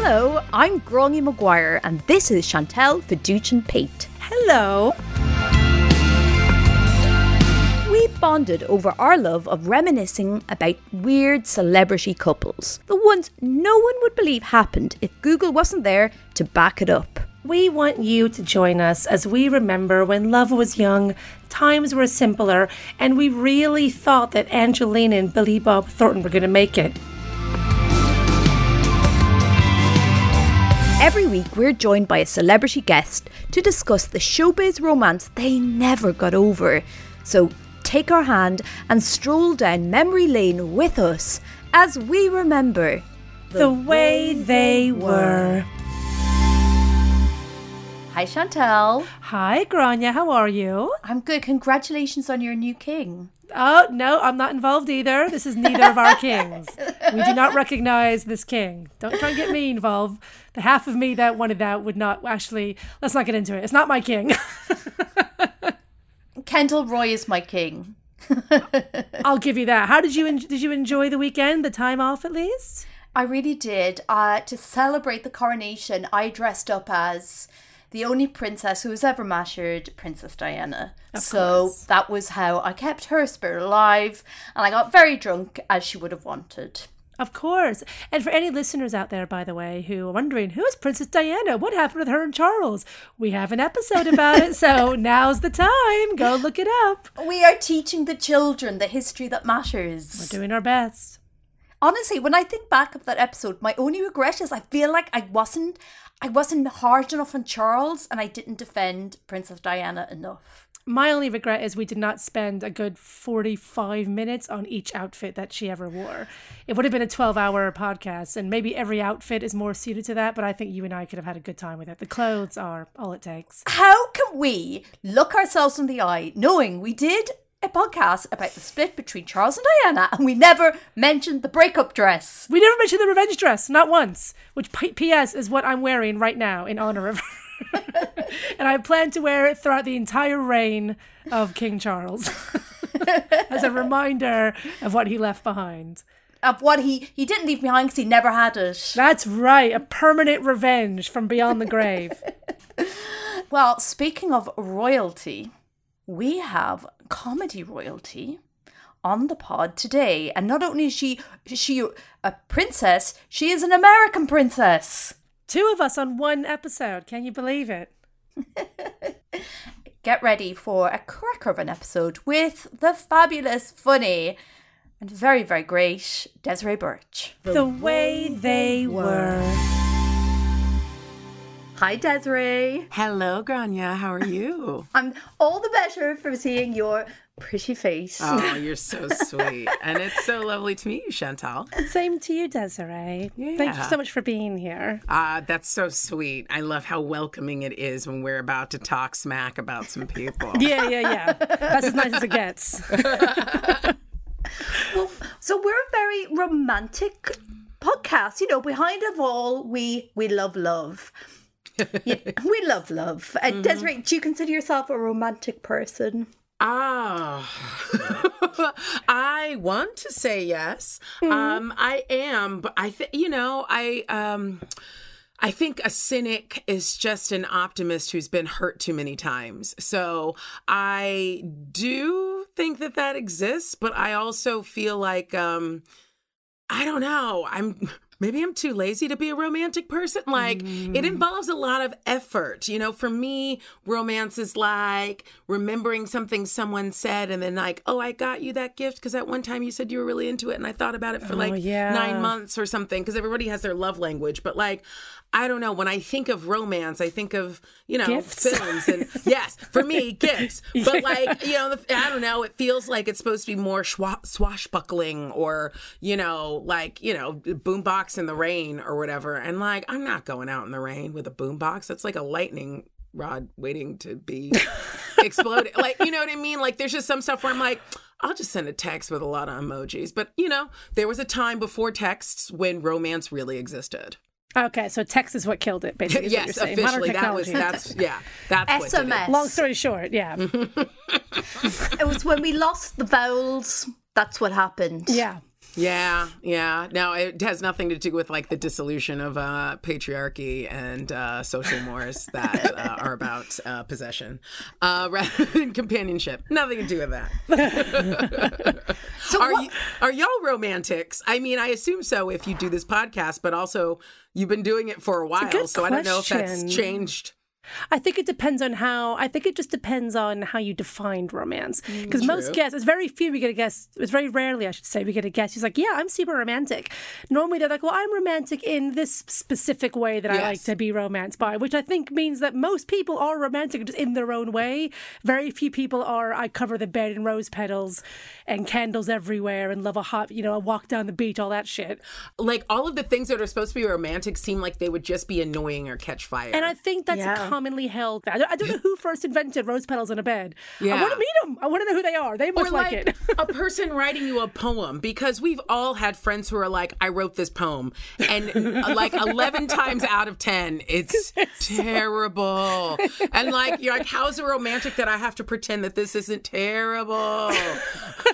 Hello, I'm Gráinne Maguire, and this is Chantel Chantal Fiducian Pate. Hello. We bonded over our love of reminiscing about weird celebrity couples, the ones no one would believe happened if Google wasn't there to back it up. We want you to join us as we remember when love was young, times were simpler, and we really thought that Angelina and Billy Bob Thornton were going to make it. Every week, we're joined by a celebrity guest to discuss the showbiz romance they never got over. So take our hand and stroll down memory lane with us as we remember The way they were. Hi, Chantal. Hi, Gráinne, how are you? I'm good. Congratulations on your new king. Oh, no, I'm not involved either. This is neither of our kings. We do not recognize this king. Don't try and get me involved. The half of me that wanted that would not actually, let's not get into it. It's not my king. Kendall Roy is my king. I'll give you that. How did you en- did you enjoy the weekend? The time off at least? I really did. Uh, to celebrate the coronation, I dressed up as the only princess who was ever mastered, Princess Diana. so course. that was how I kept her spirit alive, and I got very drunk as she would have wanted. Of course. And for any listeners out there, by the way, who are wondering who is Princess Diana? What happened with her and Charles? We have an episode about it, so now's the time. Go look it up. We are teaching the children the history that matters. We're doing our best. Honestly, when I think back of that episode, my only regret is I feel like I wasn't I wasn't hard enough on Charles and I didn't defend Princess Diana enough. My only regret is we did not spend a good 45 minutes on each outfit that she ever wore. It would have been a 12 hour podcast, and maybe every outfit is more suited to that, but I think you and I could have had a good time with it. The clothes are all it takes. How can we look ourselves in the eye knowing we did a podcast about the split between Charles and Diana and we never mentioned the breakup dress? We never mentioned the revenge dress, not once, which P.S. is what I'm wearing right now in honor of her. and I plan to wear it throughout the entire reign of King Charles as a reminder of what he left behind. Of what he he didn't leave behind because he never had it. That's right, a permanent revenge from beyond the grave. Well, speaking of royalty, we have comedy royalty on the pod today, and not only is she she a princess, she is an American princess. Two of us on one episode. Can you believe it? Get ready for a cracker of an episode with the fabulous, funny, and very very great Desiree Burch. The way they were. Hi, Desiree. Hello, Gráinne. How are you? I'm all the better for seeing your pretty face. oh, you're so sweet. And it's so lovely to meet you, Chantal. Same to you, Desiree. Thank you so much for being here. Ah, that's so sweet. I love how welcoming it is when we're about to talk smack about some people. Yeah, yeah, yeah. That's as nice as it gets. So we're a very romantic podcast. You know, behind of all, we we love love. Yeah, we love love. Uh, Desiree, do you consider yourself a romantic person? Ah, I want to say yes. Mm-hmm. Um, I am, but I think you know, I um, I think a cynic is just an optimist who's been hurt too many times. So I do think that that exists, but I also feel like um, I don't know. I'm maybe I'm too lazy to be a romantic person. Like it mm. involves a lot of effort. You know, for me, romance is like remembering something someone said and then like, oh, I got you that gift because at one time you said you were really into it and I thought about it for oh, like yeah. nine months or something because everybody has their love language. But like, I don't know. When I think of romance, I think of you know Gifts. films and yes, for me, gifts. But like you know, the, I don't know. It feels like it's supposed to be more swashbuckling or you know, like you know, boombox in the rain or whatever. And like, I'm not going out in the rain with a boombox. That's like a lightning rod waiting to be exploded. Like you know what I mean? Like there's just some stuff where I'm like. I'll just send a text with a lot of emojis. But, you know, there was a time before texts when romance really existed. Okay, so text is what killed it, basically. yes, you're saying. Modern officially, that was that's yeah, that's what did. SMS. Long story short, yeah, It was when we lost the vowels. That's what happened. yeah. Yeah, yeah. Now it has nothing to do with like the dissolution of uh, patriarchy and uh, social mores that uh, are about uh, possession uh, rather than companionship. Nothing to do with that. So Are what- you, are y'all romantics? I mean, I assume so if you do this podcast, but also you've been doing it for a while, so I don't know if that's changed. I think it depends on how. I think it just depends on how you defined romance. Mm, because most True. guests, it's very few we get a guest. It's very rarely, I should say, we get a guest who's like, "Yeah, I'm super romantic." Normally, they're like, "Well, I'm romantic in this specific way that I like to be romanced by," which I think means that most people are romantic just in their own way. Very few people are. I cover the bed in rose petals and candles everywhere and love a hot, you know, a walk down the beach, all that shit. Like all of the things that are supposed to be romantic seem like they would just be annoying or catch fire. And I think that's Yeah. a commonly held. I don't, I don't know who first invented rose petals in a bed. Yeah. I want to meet them. I want to know who they are. They must or like, like it. a person writing you a poem because we've all had friends who are like i wrote this poem and uh, like 11 times out of 10 it's terrible and like you're like how's it romantic that i have to pretend that this isn't terrible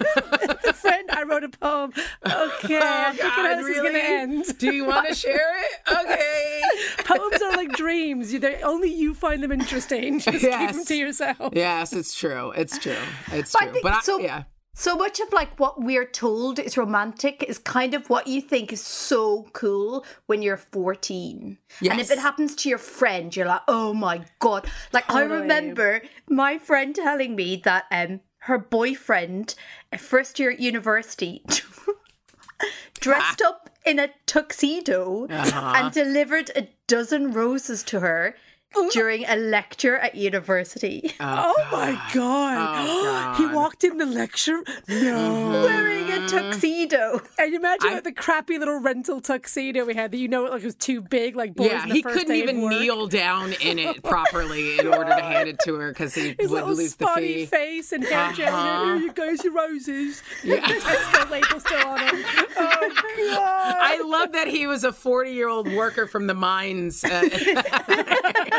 the Friend, I wrote a poem. Okay, I think I know this is going to end. do you want to share it okay Poems are like dreams. You- they- Only you find them interesting. Just keep them Yes. to yourself. yes it's true it's true it's But I true think but I, so- yeah So much of like what we're told is romantic is kind of what you think is so cool when you're 14. And if it happens to your friend, you're like, oh my God. Like I remember my friend telling me that um her boyfriend at first year at university dressed ah. up in a tuxedo uh-huh. and delivered a dozen roses to her during a lecture at university. Oh, my god. Oh, he walked in the lecture. No. Wearing a tuxedo. And you imagine I- like, the crappy little rental tuxedo we had that you know like it was too big, like boys yeah, in the he first couldn't day even kneel down in it properly in order to hand it to her because he His would little lose the spotty fee. face and hair gel. Uh-huh. Here you guys, your roses. Yeah. Tesco label still on him. Oh my god. I love that he was a 40 year old worker from the mines. Uh,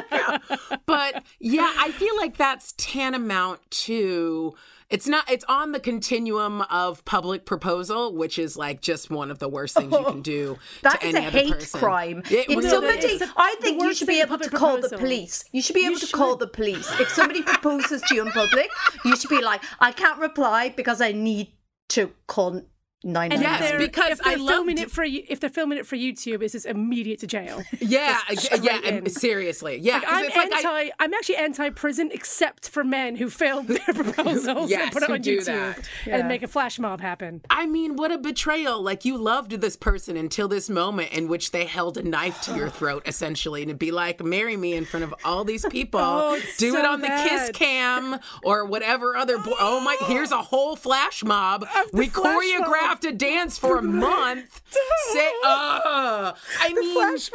but yeah, I feel like that's tantamount to. It's not. It's on the continuum of public proposal, which is like just one of the worst things you can do That to is any a other hate person. crime. It if somebody. I think you should be able to call the police. You should be You able to call the police. If somebody proposes to you in public, you should be like, I can't reply because I need to call nine And Yes, nine. because if they're I filming it for if they're filming it for YouTube, it's just immediate to jail. Yeah, yeah. straight in. and Seriously, yeah. 'cause I'm it's like anti. I- I, am actually anti-prison, except for men who film their proposals Yes, and put it on YouTube that. and Yeah. make a flash mob happen. I mean, what a betrayal. Like, you loved this person until this moment in which they held a knife to your throat, essentially, and it'd be like, marry me in front of all these people. Oh, it's Do it so on the kiss cam or whatever other. Bo- oh my, here's a whole flash mob. We flash mob. to dance for a month. Say, uh, I mean.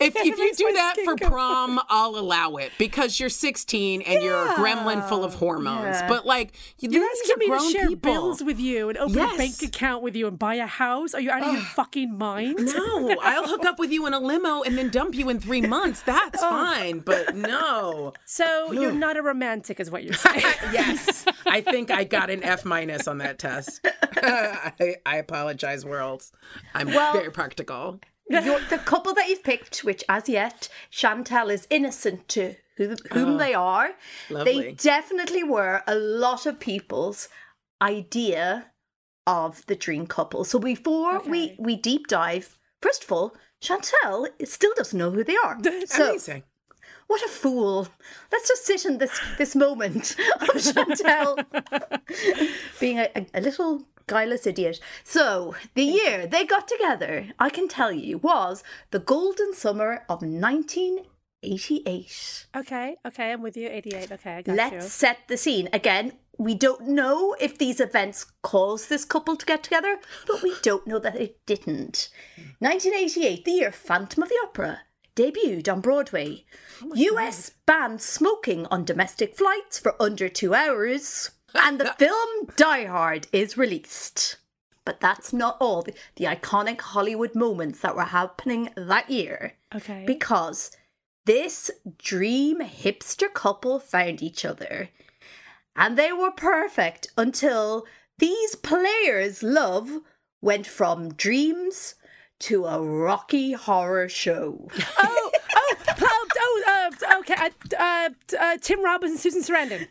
If, if you do that for prom, I'll allow it because you're 16 and you're a gremlin full of hormones. Yeah. But like, these You're asking me to share people. bills with you and open Yes. a bank account with you and buy a house. Are you out of your fucking mind? No, I'll hook up with you in a limo and then dump you in three months. That's fine, but no. So you're not a romantic, is what you're saying. Yes, I think I got an F minus on that test. I, I apologize, world. I'm Well- very practical. The couple that you've picked, which as yet Chantal is innocent to who, whom oh, they are, they definitely were a lot of people's idea of the dream couple. So before we Okay. we deep dive, first of all, Chantel still doesn't know who they are. So, Amazing. what a fool. Let's just sit in this this moment of Chantel being a, a, a little guileless idiot. So, the year they got together, I can tell you, was the golden summer of 1988. Okay, okay, I'm with you. 88. Okay, I got Let's you. set the scene. Again, we don't know if these events caused this couple to get together, but we don't know that it didn't. 1988, the year Phantom of the Opera debuted on Broadway. Oh US banned smoking on domestic flights for under two hours, and the film Die Hard is released. But that's not all the, the iconic Hollywood moments that were happening that year Okay. because this dream hipster couple found each other and they were perfect until these players' love went from dreams to a rocky horror show. oh, oh, oh, oh, uh, okay. Uh, uh, uh, Tim Robbins and Susan Sarandon.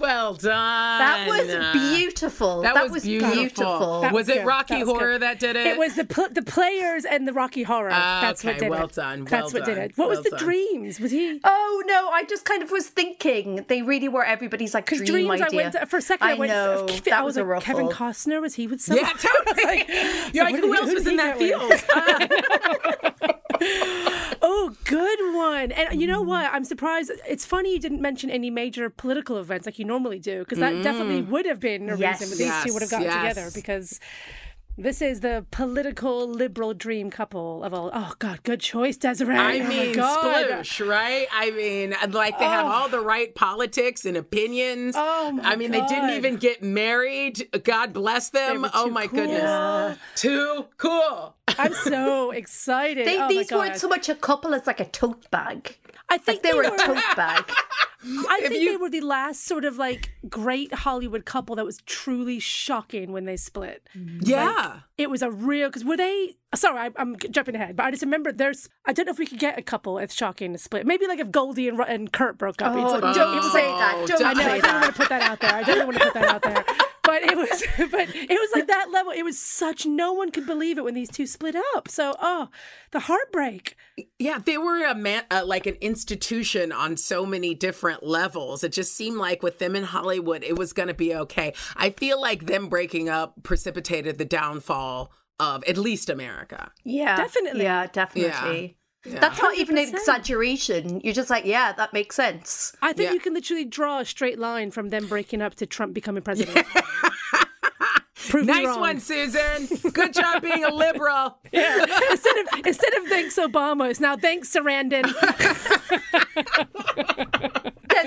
Well done. That was beautiful. That, was, beautiful. beautiful. That was was it good. Rocky That was Horror good. that did it? It was the pl- the players and the Rocky Horror. Ah, That's what okay, did well it. done, That's well what did it. What was the done. dreams? Was he? Oh no! I just kind of was thinking they really were everybody's like dream dreams, idea. I went for a second. I, I went, know I that was was a like, Kevin. Costner was he with someone? yeah, totally. You're like, who else was in that field? Oh, good one. And you know mm-hmm. what? I'm surprised. It's funny you didn't mention any major political events like you normally do, because that definitely mm. would have been a Yes. reason these two would have Yes, gotten yes. together. Because this is the political liberal dream couple of all. Oh God, good choice, Desiree. I oh mean, my sploosh, right? I mean, like they have oh. all the right politics and opinions. Oh, my I mean, they didn't even get married. God bless them. were Oh my cool. goodness, too cool. I'm so excited. They, oh these weren't so much a couple as like a tote bag. I think Like they were a tote bag. I think you- they were the last sort of like great Hollywood couple that was truly shocking when they split. Yeah. It was a real because were they? Sorry, I, I'm jumping ahead, but I just remember there's. I don't know if we could get a couple as shocking to split. Maybe like if Goldie and, and Kurt broke up. It's Oh, like, don't was say that. Oh, don't don't I know. Say I don't want to put that out there. I don't want to put that out there. But it was, but it was like that level. It was such no one could believe it when these two split up. So, oh, the heartbreak. Yeah, they were a man, uh, like an institution on so many different levels. It just seemed like with them in Hollywood, it was going to be okay. I feel like them breaking up precipitated the downfall of at least America. Yeah, Definitely. Yeah, definitely. Yeah. That's not even an exaggeration. You're just like, yeah, that makes sense. I think Yeah. you can literally draw a straight line from them breaking up to Trump becoming president. Prove me Nice wrong. one, Susan. Good job being a liberal. instead of instead of thanks Obama, it's now thanks Sarandon.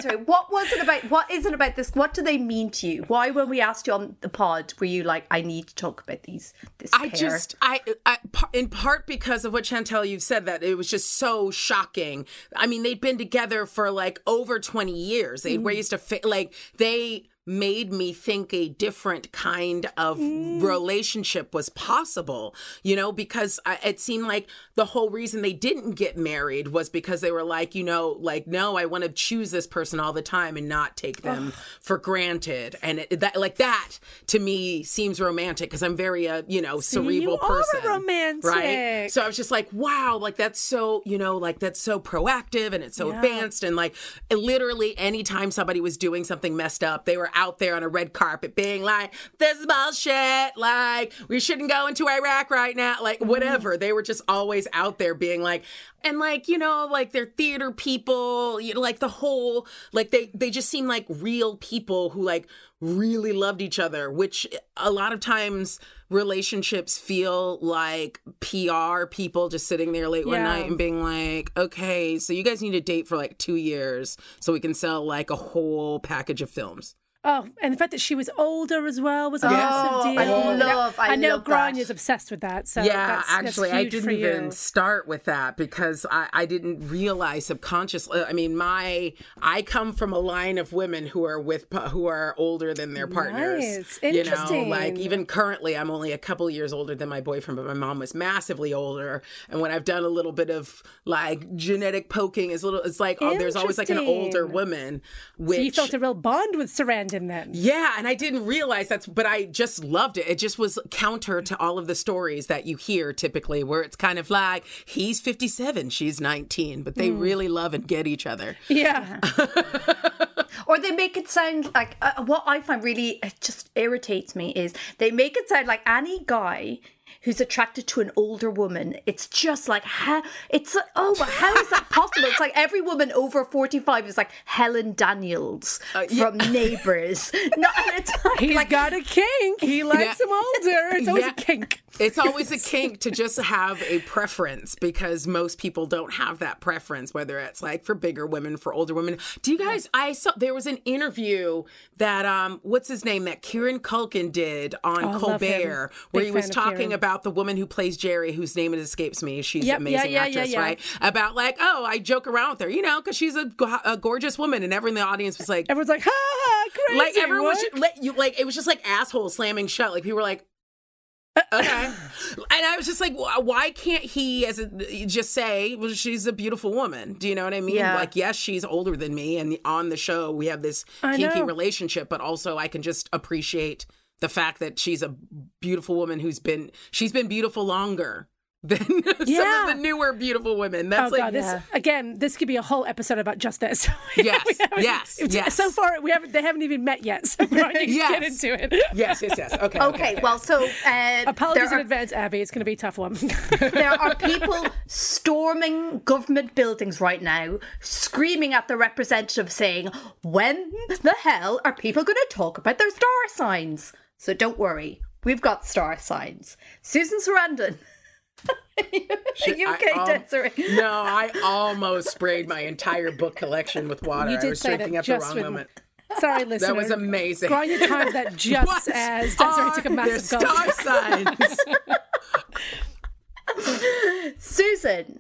What was it about? What is it about this? What do they mean to you? Why, when we asked you on the pod, were you like, I need to talk about these? This I pair? just, I, I, in part because of what Chantel you've said that it was just so shocking. I mean, they'd been together for like over twenty years. They'd mm. raised a fa- like they made me think a different kind of relationship was possible. You know, because I, it seemed like the whole reason they didn't get married was because they were like, you know, like no, I want to choose this person all the time and not take them for granted. And it, that, like that, to me, seems romantic because I'm very, uh, you know, cerebral you person. romantic. right? So I was just like, wow, like that's so, you know, like that's so proactive and it's so advanced. And like literally anytime somebody was doing something messed up, they were out there on a red carpet being like, this is bullshit. Like, we shouldn't go into Iraq right now. Like, mm-hmm. whatever. They were just always out there being like, and like, you know, like they're theater people, you know, like the whole, like they, they just seem like real people who like really loved each other, which a lot of times relationships feel like PR people just sitting there late one night and being like, okay, so you guys need to date for like two years so we can sell like a whole package of films. Oh, and the fact that she was older as well was a Oh, massive deal. I love- I know love that. Gráinne's obsessed with that. So yeah, that's, that's actually, I didn't even start with that because I, I didn't realize subconsciously. I mean, my I come from a line of women who are with who are older than their partners. Nice. You know, like even currently, I'm only a couple years older than my boyfriend, but my mom was massively older. And when I've done a little bit of like genetic poking, is little. It's like oh, there's always like an older woman. Which So you felt a real bond with Sarandon. Abandoned then. Yeah, and I didn't realize that's, but I just loved it. It just was counter to all of the stories that you hear typically, where it's kind of like he's 57, she's 19, but they really love and get each other. Yeah. Or they make it sound like uh, what I find really it just irritates me is they make it sound like any guy who's attracted to an older woman. It's just like how it's like, oh, but how is that possible? It's like every woman over forty five is like Helen Daniels uh, from Neighbours. No, and it's like, He's like got a kink. He likes Yeah. him older. It's always Yeah. a kink. It's always a kink to just have a preference because most people don't have that preference, whether it's like for bigger women, for older women. Do you guys? I saw there was an interview that um, what's his name that Kieran Culkin did on Oh, I love him. Colbert, where he was talking Kieran. about the woman who plays Jerry, whose name it escapes me. She's Yep, an amazing yeah, yeah, actress, yeah. right? About like, oh, I joke around with her, you know, because she's a, a gorgeous woman, and everyone in the audience was like. Everyone's like, ha, ha crazy. Like everyone was like you like it was just like asshole slamming shut. Like people were like, okay, and I was just like, why can't he as a, just say, well, she's a beautiful woman? Do you know what I mean? Yeah. Like, yes, she's older than me, and on the show we have this I kinky know. relationship, but also I can just appreciate the fact that she's a beautiful woman who's been she's been beautiful longer than some of the newer beautiful women. That's Oh like god! This again. This could be a whole episode about just this. Yes, yes, yes. So far, we haven't. They haven't even met yet. So we're not going Yes. get into it. yes, yes, yes. Okay, okay, well, so uh, Apologies there in are, advance, Abby. It's going to be a tough one. there are people storming government buildings right now, screaming at the representative, saying, "When the hell are people going to talk about their star signs?" So don't worry, we've got star signs. Susan Sarandon. You I okay, al- Desiree? No, I almost sprayed my entire book collection with water. You I did was say that drinking at the just wrong when- moment. Sorry, listener. That was amazing. Gráinne timed that just What as Desiree took a their massive star gulp. signs. Susan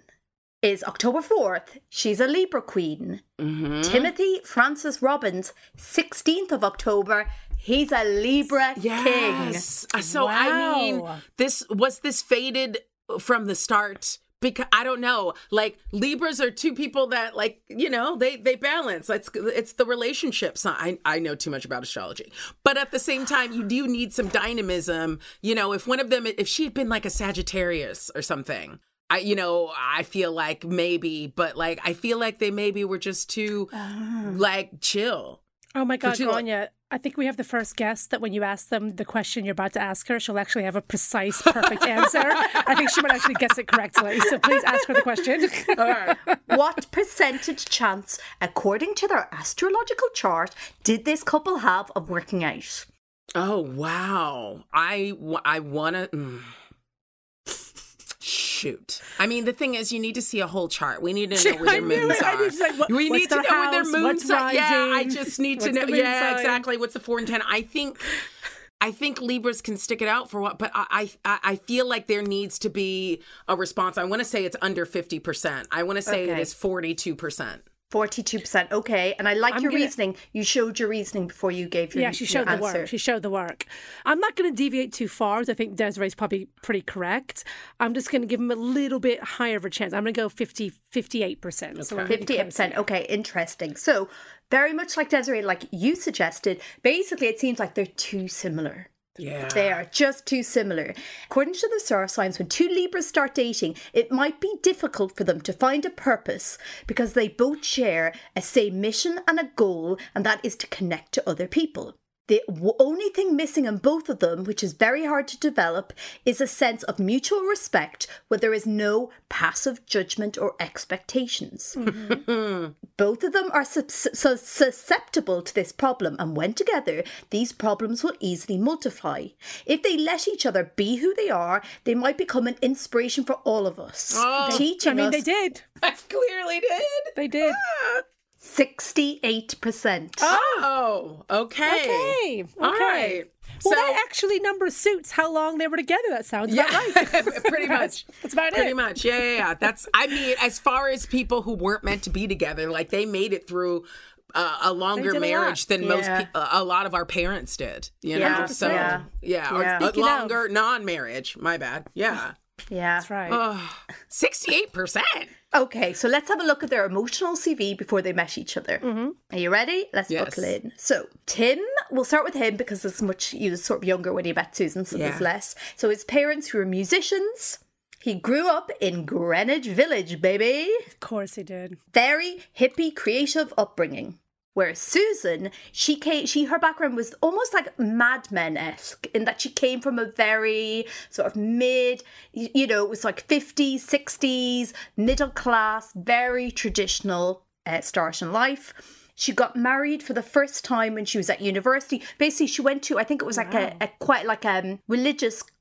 is October 4th. She's a Libra queen. Mm-hmm. Timothy Francis Robbins, 16th of October. He's a Libra king. Yes. Uh, So I mean, this was this faded from the start because I don't know. Like Libras are two people that like you know they they balance. It's it's the relationship. So I I know too much about astrology, but at the same time, you do need some dynamism. You know, if one of them, if she had been like a Sagittarius or something. I, you know, I feel like maybe, but like I feel like they maybe were just too ah. like chill. Oh my God, Gráinne. I think we have the first guest that when you ask them the question you're about to ask her, she'll actually have a precise, perfect answer. I think she might actually guess it correctly. So please ask her the question. what percentage chance, according to their astrological chart, did this couple have of working out? Oh wow! I I wanna. Mm. Shoot. I mean, the thing is, you need to see a whole chart. We need to know where their moons are. like, what- we need to know where their moons are. Yeah, I just need to know. Yeah, sign? exactly. What's the four and ten? I think. I think Libras can stick it out for what, but I, I I feel like there needs to be a response. I want to say it's under fifty percent. I want to say it Okay. is forty two percent. 42%. Okay. And I like I'm your gonna- reasoning. You showed your reasoning before you gave your yeah, she showed the answer. work. She showed the work. I'm not going to deviate too far. I think Desiree's probably pretty correct. I'm just going to give him a little bit higher of a chance. I'm going to go 50, 58%. So we're really close 58%. Okay, interesting. So, very much like Desiree, like you suggested, basically it seems like they're too similar. Yeah. They are just too similar. According to the star signs, when two Libras start dating, it might be difficult for them to find a purpose because they both share a same mission and a goal, and that is to connect to other people. The only thing missing in both of them, which is very hard to develop, is a sense of mutual respect where there is no passive judgment or expectations. Mm-hmm. Both of them are sus- sus- susceptible to this problem, and when together, these problems will easily multiply. If they let each other be who they are, they might become an inspiration for all of us, oh. teaching I mean, us they did. I clearly did. They did. Ah. 68%. Oh, okay. Okay. All okay. right. Well, So- that actually number suits how long they were together. That sounds about right. pretty much. That's about pretty it. Pretty much. Yeah, yeah, yeah. That's. I mean, as far as people who weren't meant to be together, like they made it through. Uh, a longer did a marriage lot. than most Yeah. pe- uh, a lot of our parents did you know Yeah, so yeah. yeah, or Yeah. a of- longer non-marriage my bad yeah Yeah. That's right. Oh, 68%. Okay, so let's have a look at their emotional CV before they met each other. Mm-hmm. Are you ready? Let's Yes. buckle in. So, Tim, we'll start with him because it's much, he was sort of younger when he met Susan, so there's less. So, his parents were musicians. He grew up in Greenwich Village, baby. of course he did. Very hippie, creative upbringing. Whereas Susan, she came, she her background was almost like Mad Men esque in that she came from a very sort of mid, you know, it was like 50s, 60s, middle class, very traditional uh, start in life. She got married for the first time when she was at university. Basically, she went to I think it was like a, a quite like a um,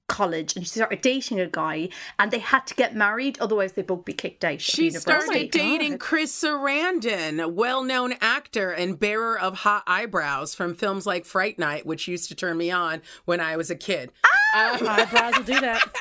college, and she started dating a guy, and they had to get married, otherwise they'd both be kicked out. of She started dating Chris Sarandon, a well known actor and bearer of hot eyebrows from films like Fright Night, which used to turn me on when I was a kid. Um, Eyebrows will do that.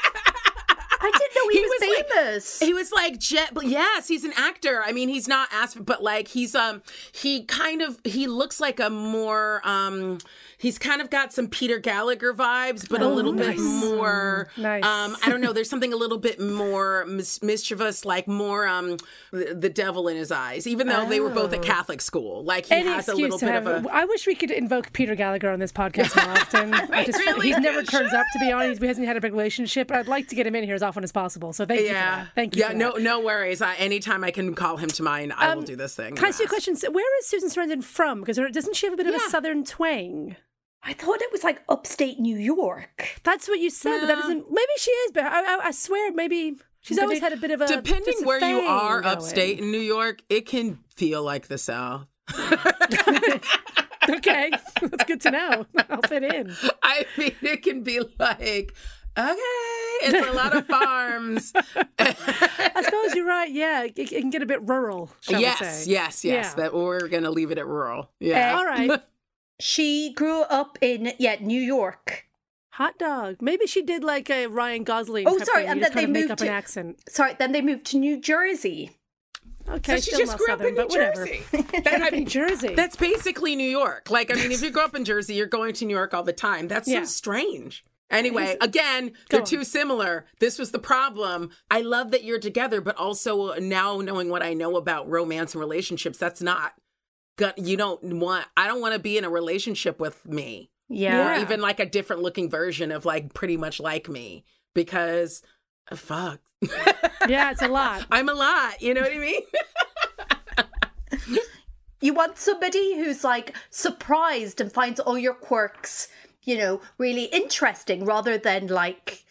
I didn't know he, He was, was like- famous. He was like jet, yes, he's an actor. I mean, he's not asked, but like he's um he kind of he looks like a more um he's kind of got some Peter Gallagher vibes, but a little bit more Nice. um I don't know. There's something a little bit more mis- mischievous, like more um the, devil in his eyes. Even though they were both at Catholic school, like he Any has a little bit have. of a. I wish we could invoke Peter Gallagher on this podcast more often. I just, really he's never turns up, to be honest. He hasn't had a big relationship, but I'd like to get him in here as often as possible. So thank you. Yeah. Thank you. Yeah, no, that. no worries. I, anytime I can call him to mind, I Um, will do this thing. Can I ask you a question? So Where is Susan Sarandon from? Because doesn't she have a bit of a southern twang? I thought it was like upstate New York. That's what you said, but that doesn't. Maybe she is, but I, I, I swear, maybe she's always had a bit of a. Depending a where you are going. upstate in New York, it can feel like the South. Okay, that's good to know. I'll fit in. I mean, it can be like, okay, it's a lot of farms. I suppose you're right. Yeah, it, it can get a bit rural. Shall we yes, say. yes, yes. Yeah. That we're gonna leave it at rural. Yeah. All right. She grew up in yeah New York. Hot dog. Maybe she did like a Ryan Gosling. Oh, sorry, and then they moved up an to- accent. Sorry, then they moved to New Jersey. Okay, so she still just not grew up in New but. Jersey. That- I New mean, Jersey. That's basically New York. Like, I mean, if you grow up in Jersey, you're going to New York all the time. That's Yeah. so strange. Anyway, again, they're on. too similar. This was the problem. I love that you're together, but also now knowing what I know about romance and relationships, that's not. Go- You don't want. I don't want to be in a relationship with me, Yeah. or even like a different looking version of like pretty much like me, because uh, fuck, yeah, it's a lot. I'm a lot. You know what I mean? You want somebody who's like surprised and finds all your quirks, you know, really interesting rather than like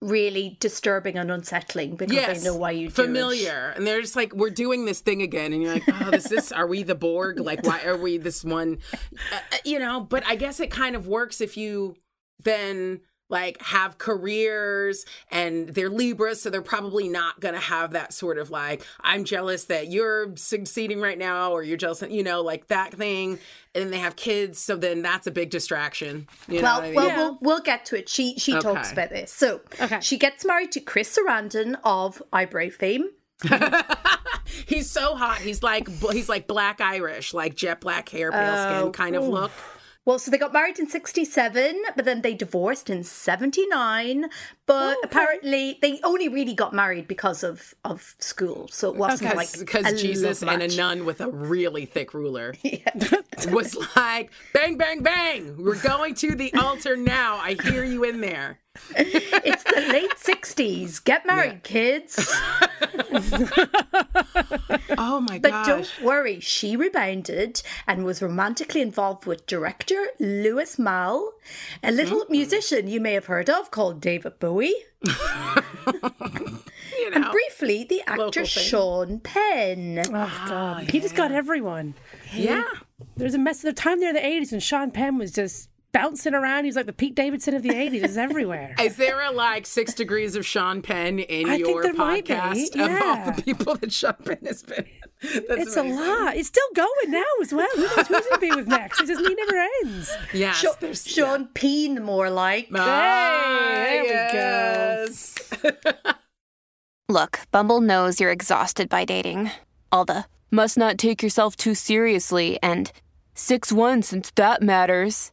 really disturbing and unsettling because yes, they know why you do it. familiar, and they're just like, "We're doing this thing again," and you're like, "Oh, this is this? Are we the Borg? Like, why are we this one?" Uh, uh, you know, but I guess it kind of works if you then like have careers and they're Libras, so they're probably not going to have that sort of like, I'm jealous that you're succeeding right now, or you're jealous, you know, like that thing. And then they have kids, so then that's a big distraction. You Well, what I mean? well, Yeah. we'll we'll get to it. She she talks about this. So Okay. she gets married to Chris Sarandon of Eyebrow fame. He's so hot. He's like he's like black Irish, like jet black hair, pale Oh, skin kind of look. Well, so they got married in 67, but then they divorced in 79. But apparently, they only really got married because of, of school. So it wasn't like because Jesus and a nun with a really thick ruler was like bang bang bang. We're going to the altar now. I hear you in there. It's the late 60s. Get married, kids. Oh my god. But gosh. don't worry, she rebounded and was romantically involved with director Louis Malle, a little mm-hmm. musician you may have heard of called David Bowie, you and briefly the actor Sean Penn. Oh God, ah, Peter's got everyone. Yeah. There's a mess. Of the time there in the '80s when Sean Penn was just bouncing around. He's like the Pete Davidson of the '80s. is everywhere. Is there a like six degrees of Sean Penn in I your there might be, podcast of all the people that Sean Penn has been? in? That's It's a lot. It's still going now as well. Who knows who's going to be with next? It just he never ends. Yes, Sha- there's- Sean Penn, more like. Ah, Hey, there we go. Look, Bumble knows you're exhausted by dating. All the must not take yourself too seriously and 6 1 since that matters.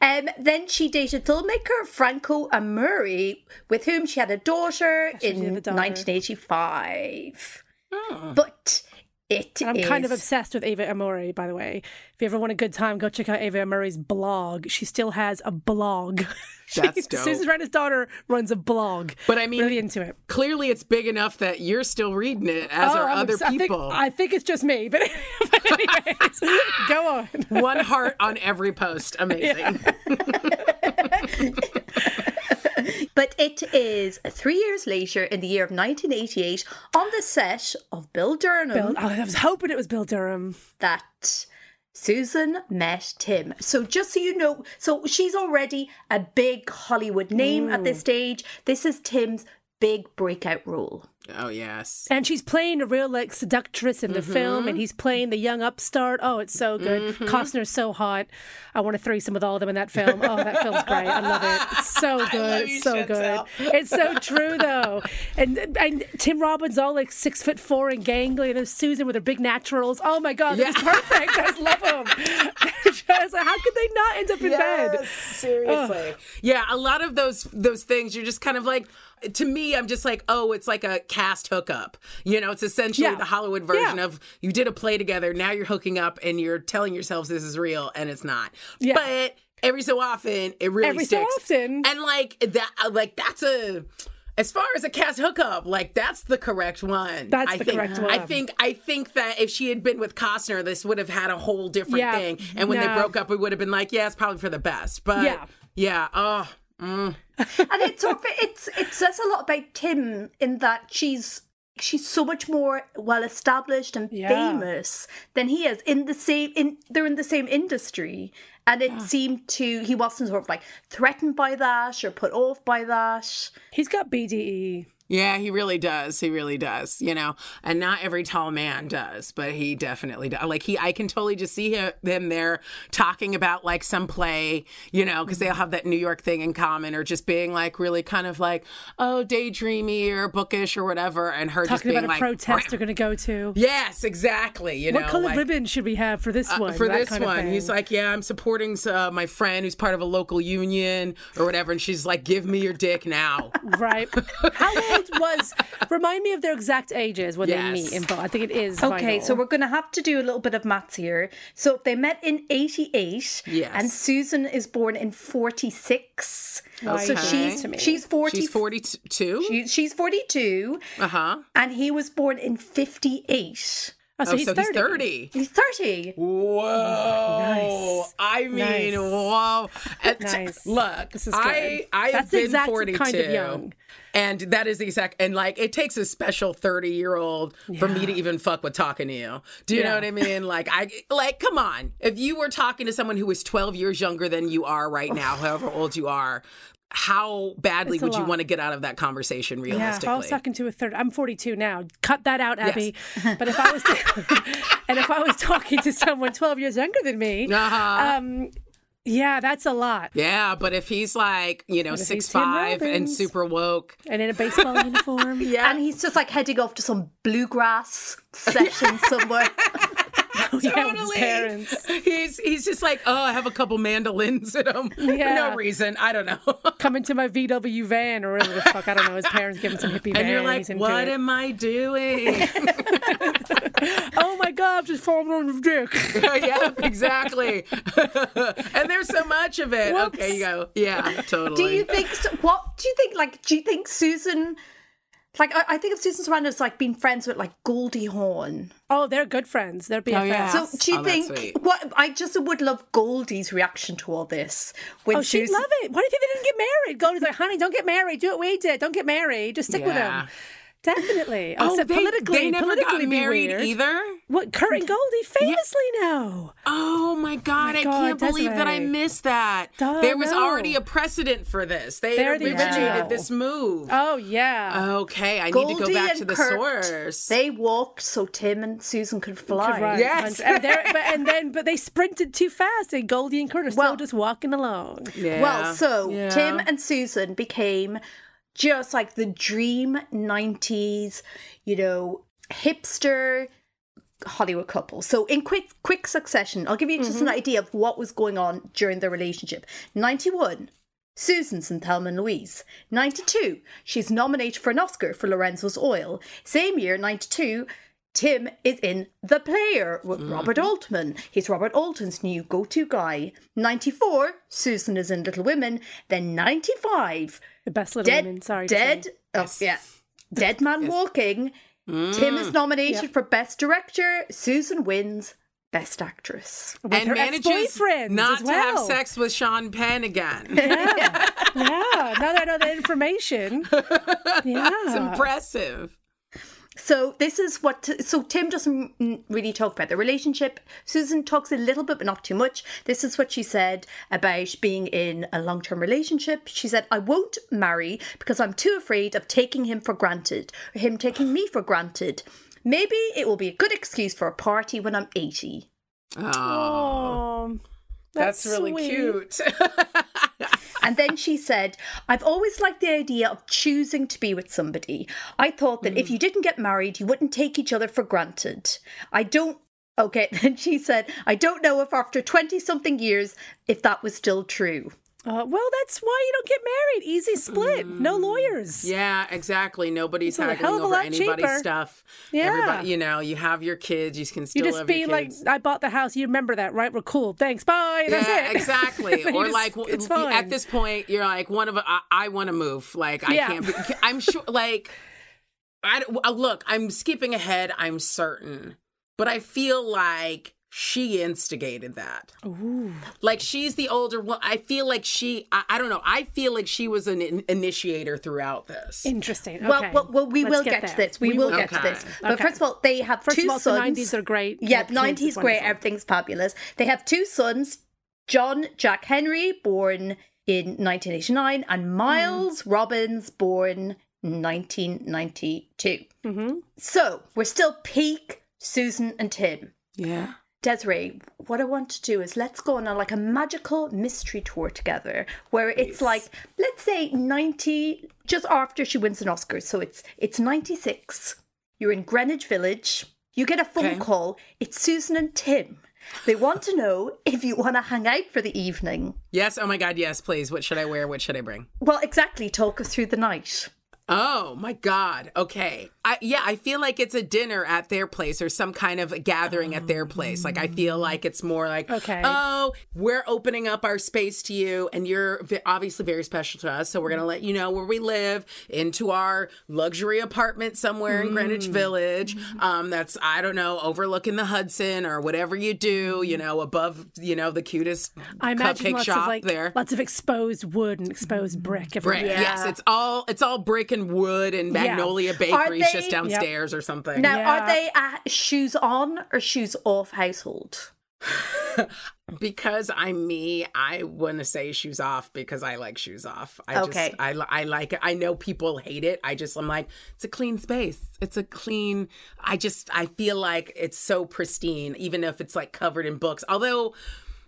Um, then she dated filmmaker Franco Amurri, with whom she had a daughter in a daughter. 1985. But it And I'm kind of obsessed with Ava Amurri, by the way. If you ever want a good time, go check out Ava Amurri's blog. She still has a blog. She- That's dope. Susan Sarandon's daughter runs a blog. But I mean, really into it. clearly it's big enough that you're still reading it, as Oh, are I'm other obs- I think- people. I think, it's just me, but, but anyways, go on. One heart on every post. Amazing. But it is three years later, in the year of 1988, on the set of Bull Durham, Bill, oh, I was hoping it was Bill Durham. that Susan met Tim. So just so you know, so she's already a big Hollywood name at this mm. stage. This is Tim's big breakout role. Oh yes. And she's playing a real like seductress in the Mm-hmm. film, and he's playing the young upstart. Oh, it's so good. Costner's so hot. I want to threesome with all of them in that film. Oh, that film's great. I love it. It's so good. It's so good. It's so true though. And and Tim Robbins all like six foot four and gangly, and there's Susan with her big naturals. Oh my god, that's perfect. I just love them. I how could they not end up in bed? seriously. Yeah, a lot of those those things you're just kind of like to me I'm just like, "Oh, it's like a cast hookup." You know, it's essentially Yeah. the Hollywood version Yeah. of you did a play together, now you're hooking up and you're telling yourselves this is real and it's not. Yeah. But every so often it really Every so sticks. often. And like that uh, like that's a as far as a cast hookup, like that's the correct one. That's I the think. correct I think I think that if she had been with Costner, this would have had a whole different Yeah. thing. And when they broke up, we would have been like, yeah, it's probably for the best. But Yeah. yeah, oh, Mm. and it's sort of, it's it says a lot about Tim in that she's she's so much more well established and Yeah. famous than he is in the same in they're in the same industry and it seemed to he wasn't sort of like threatened by that or put off by that He's got. BDE. Yeah, he really does. He really does. You know, and not every tall man does, but he definitely does. Like he, I can totally just see him, them there talking about like some play, you know, because they all have that New York thing in common, or just being like really kind of like oh daydreamy or bookish or whatever, and her just Talking being about a like protest they're going to go to. Yes, exactly. You What know, colored like, ribbon should we have for this uh, one? for this one, he's like, "Yeah, I'm supporting uh, my friend who's part of a local union or whatever," and she's like, "Give me your dick now." right. How old was? Remind me of their exact ages when they Yes. meet in both. I think it is. Okay, vital. so we're going to have to do a little bit of maths here. So they met in 88 Yes. and Susan is born in 46. So she's she's 40 She's 42. she- she's 42 Uh huh. and he was born in 58. Oh, oh, so Oh, he's so 30. he's 30. He's 30. Whoa. Oh, I mean, Nice. whoa. And t- Nice. Look, This is I, good. I have That's the been exact 42. kind of young. And that is the exact, and like, it takes a special 30 year old for me to even fuck with talking to you. Do you know what I mean? Like, I, like, come on. If you were talking to someone who was 12 years younger than you are right now, however old you are, how badly It's a would you want to get out of that conversation realistically? Yeah, if realistically? I was talking to a third, I'm 42 now. Cut that out, Abby. But if I was, and if I was talking to someone 12 years younger than me, Uh-huh. um, yeah, that's a lot. Yeah, but if he's like, you know, six Tim five and super woke, And in a baseball uniform. yeah, And he's just like heading off to some bluegrass session somewhere. yeah, totally. parents. He's he's just like, oh, I have a couple mandolins at him for no reason. I don't know. Coming to my VW van or whatever the fuck. I don't know. His parents give him some hippie van. and you're like, what am I doing? Oh my God, I'm just falling on his dick. yeah, exactly. and there's so much of it. Okay, you go. Yeah, totally. do you think, what do you think, like, do you think Susan, Like I, I think of Susan Sarandon as like being friends with like Goldie Hawn. Oh, they're good friends. They're oh, BFFs. yeah. So do you Oh, think what I just would love Goldie's reaction to all this? When Oh, she'd Susan- love it. Why do you think they didn't get married? Goldie's like, honey, don't get married. Do what we did. Don't get married. Just stick with him. Definitely. Oh, Except they, politically, they never politically got married weird. either. What Kurt and Goldie famously know. Oh my oh god, I God, can't believe that I missed that. Duh, there was no. already a precedent for this. They They're the originated original. this move. Oh yeah. Okay, I Goldie need to go back to the Kurt, source. They walked so Tim and Susan could fly. Could run. Yes. and, but, and then but they sprinted too fast, and Goldie and Kurt are still just walking along. yeah. Well, so Yeah. Tim and Susan became just like the dream 90s, you know, hipster Hollywood couple. So in quick quick succession, I'll give you just an mm-hmm. idea of what was going on during their relationship. 91, Susan's in Thelma and Louise. 92, she's nominated for an Oscar for Lorenzo's Oil. Same year, 92, Tim is in The Player with mm. Robert Altman. He's Robert Altman's new go to guy. 94, Susan is in Little Women. Then 95, The best little Dead, women. Sorry. to Dead, say. oh, yeah, Dead Man Walking. Mm. Tim is nominated for Best Director. Susan wins Best Actress. With and her manages not as to have sex with Sean Penn again. Yeah. yeah. Now that I know the information. Yeah. It's impressive. So this is what. So Tim doesn't really talk about the relationship. Susan talks a little bit, but not too much. This is what she said about being in a long-term relationship. She said, "I won't marry because I'm too afraid of taking him for granted, or him taking me for granted. Maybe it will be a good excuse for a party when I'm 80." Oh, Oh, that's, really sweet. cute. And then she said, I've always liked the idea of choosing to be with somebody. I thought that if hmm. you didn't get married, you wouldn't take each other for granted. I don't. Okay, then she said, I don't know if after 20 something years, if that was still true. Uh, well, that's why you don't get married. Easy split. No lawyers. yeah, exactly. Nobody's It's a hell haggling over anybody's cheaper. stuff. Yeah. Everybody, you know, you have your kids. You can still You just be like. I bought the house. You remember that, right? We're cool. Thanks. Bye. That's yeah, it. exactly. Or just- like, it's fine. at this point, you're like, one of I, I want to move. Like, I Yeah. can't. Be, I'm sure. Like, I uh, look. I'm skipping ahead. I'm certain, but I feel like she instigated that. Ooh. Like she's the older one. I feel like she. I, I don't know. I feel like she was an in- initiator throughout this. Interesting. Okay. Well, well, well, we Let's will get, to this. We, will get to this. But Okay. first of all, they have First two of all, sons. the 90s are great. Yeah, The kids is 90s great. Everything's fabulous. They have two sons, John Jack Henry, born in 1989, and Miles Robbins, born 1992. Mm-hmm. So we're still peak Susan and Tim. Yeah. Desiree, what I want to do is let's go on a, like a magical mystery tour together, where it's like let's say ninety, just after she wins an Oscar. So it's it's ninety six. You're in Greenwich Village. You get a phone Okay. call. It's Susan and Tim. They want to know if you want to hang out for the evening. Yes. Oh my God. Yes. Please. What should I wear? What should I bring? Well, exactly. Talk us through the night. Oh my God. Okay. I yeah, I feel like it's a dinner at their place or some kind of a gathering at their place. Like I feel like it's more like, Okay. oh, we're opening up our space to you and you're obviously very special to us. So we're going to let you know where we live into our luxury apartment somewhere in Mm. Greenwich Village. Um, that's, I don't know, overlooking the Hudson or whatever you do, you know, above, you know, the cutest I imagine cupcake lots shop of like there. lots of exposed wood and exposed brick. Brick. everywhere. Yes, it's all it's all brick and wood and Magnolia Bakery's they- just downstairs or something. Now, Yeah. are they a shoes on or shoes off household? because I'm me, I want to say shoes off because I like shoes off. I Okay. just I I like it. I know people hate it. I just I'm like it's a clean space. It's a clean. I just I feel like it's so pristine, even if it's like covered in books. Although.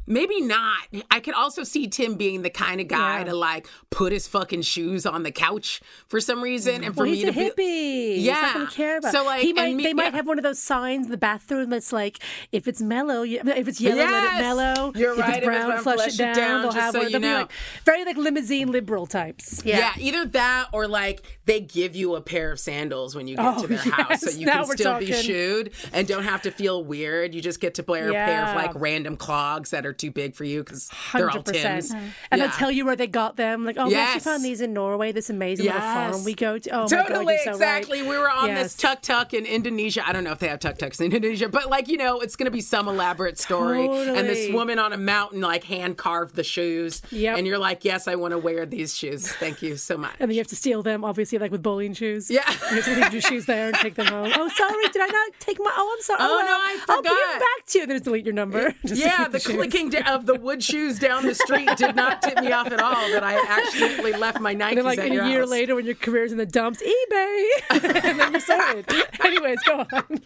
Maybe not. I could also see Tim being the kind of guy Yeah. to like put his fucking shoes on the couch for some reason, and for well, me to be hippie. Gonna Yeah. care about. So, like, he might. me- they might have one of those signs in the bathroom that's like, if it's mellow, if it's yellow, let it mellow. You're if right, if It's it's brown, brown, flush, it down. down, They'll have so one. They'll be like very like limousine liberal types. Yeah. either that or like they give you a pair of sandals when you get Oh, to their house so you now can still be shooed and don't have to feel weird. You just get to wear a pair of like random clogs that are too big for you because they're all Tim's. and Yeah. they'll tell you where they got them. Like, oh, we actually found these in Norway. This amazing little farm we go to. Oh my totally, god, so exactly. Right. We were on Yes. this tuk tuk in Indonesia. I don't know if they have tuk tuks in Indonesia, but like you know, it's going to be some elaborate story. And this woman on a mountain like hand carved the shoes. Yep. And you're like, yes, I want to wear these shoes. Thank you so much. And then you have to steal them, obviously, like with bowling shoes. Yeah. You have to leave your shoes there and take them home. Oh, sorry, did I not take my? Oh, I'm sorry. Oh, oh well, no, I I'll give forgot. them back to you. Then just delete your number. Yeah, delete the clicking of the wood shoes down the street did not tip me off at all that I accidentally left my Nikes And then, like at in your a year house. later, when your career's in the dumps, eBay, and then you're sorted. Anyways, go on.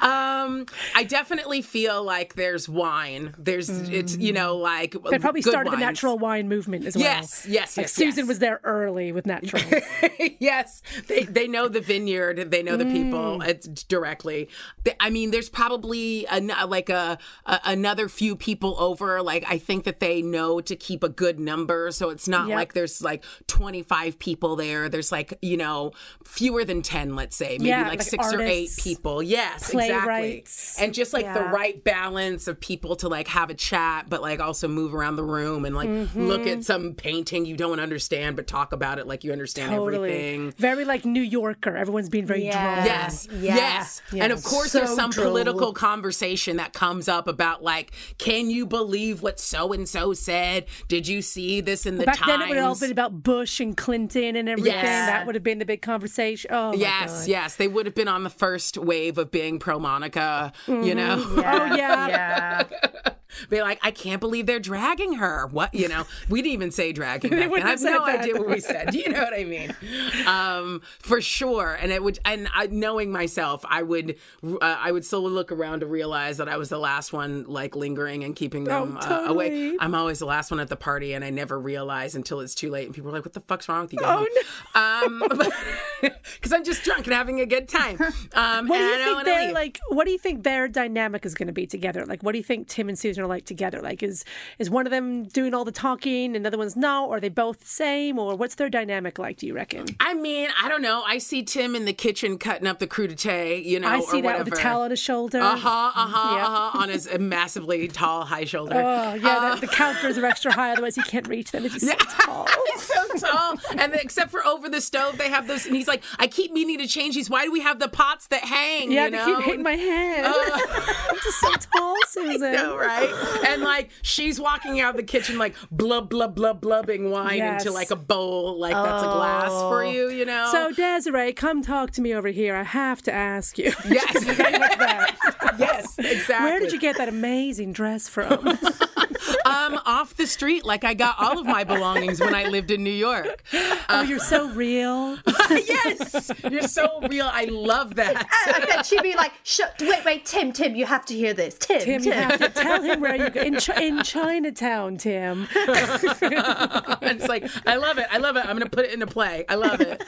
Um, I definitely feel like there's wine. There's it's you know like They probably started the natural wine movement as well. Yes, yes, Like yes, Susan yes. was there early with natural. yes, they they know the vineyard. They know the people. Mm. It's directly. I mean, there's probably an, like a, a another few people over. Like I think that they know to keep a good number, so it's not Yep. like there's like 25 people there. There's like you know fewer than 10, let's say, maybe Yeah, like, like six or eight people. Yes, exactly. And just like the right balance of people to like have a chat, but like also move around the room and like Mm-hmm. look at some painting you don't understand, but talk about it like you understand totally. everything. Very like New Yorker. Everyone's being very Yeah. drawn. Yes, Yeah. yes, and of course, So there's some droll. political conversation that comes up about like, can you believe what so and so said? Did you see this in the Back Times? then, it would have all been about Bush and Clinton and everything. Yes. That would have been the big conversation. Oh, my Yes, God. yes, they would have been on the first wave of being pro Monica. Mm-hmm. You know, Oh, yeah. Yeah. Be like, I can't believe they're dragging her. What you know? We didn't even say dragging. back then. I have no that. idea what we said. You know what I mean? Um, for sure. And it would, and I, knowing myself, I would, uh, I would still look around to realize that I was the last one, like lingering and keeping them Oh, uh, away. I'm always the last one at the party, and I never realize until it's too late, and people are like, "What the fuck's wrong with you?" Oh, home." Um, because I'm just drunk and having a good time. Um, What do you think their leave. like? What do you think their dynamic is going to be together? Like, what do you think Tim and Susan are like together? Like, is is one of them doing all the talking and the other one's no? Or are they both the same? Or what's their dynamic like? Do you reckon? I mean, I don't know. I see Tim in the kitchen cutting up the crudité, you know, I see or that whatever. with a towel on his shoulder. Uh huh, uh huh, Yeah. uh huh, on his massively tall, high shoulder. Oh yeah, the, the counters are extra high, otherwise he can't reach them. He's so tall. He's so tall, and then, except for over the stove, they have those. And he's like, "I keep meaning to change these. Why do we have the pots that hang?" Yeah, you they keep hitting my head. I'm just so tall, Susan. know, right? And like she's walking out of the kitchen like blub blub blub blubbing wine Yes. into like a bowl, like that's a glass for you, you know. So Desiree, come talk to me over here. I have to ask you. yes, yes, exactly. Where did you get that amazing dress from? Um, off the street, like I got all of my belongings when I lived in New York. oh, you're so real. yes, you're so real. I love that. I bet she'd be like, Sh- wait, wait, Tim, Tim, you have to hear this. Tim, Tim, you have to tell him where you go. In, Ch- in Chinatown, Tim. it's like, I love it. I love it. I'm going to put it into play. I love it.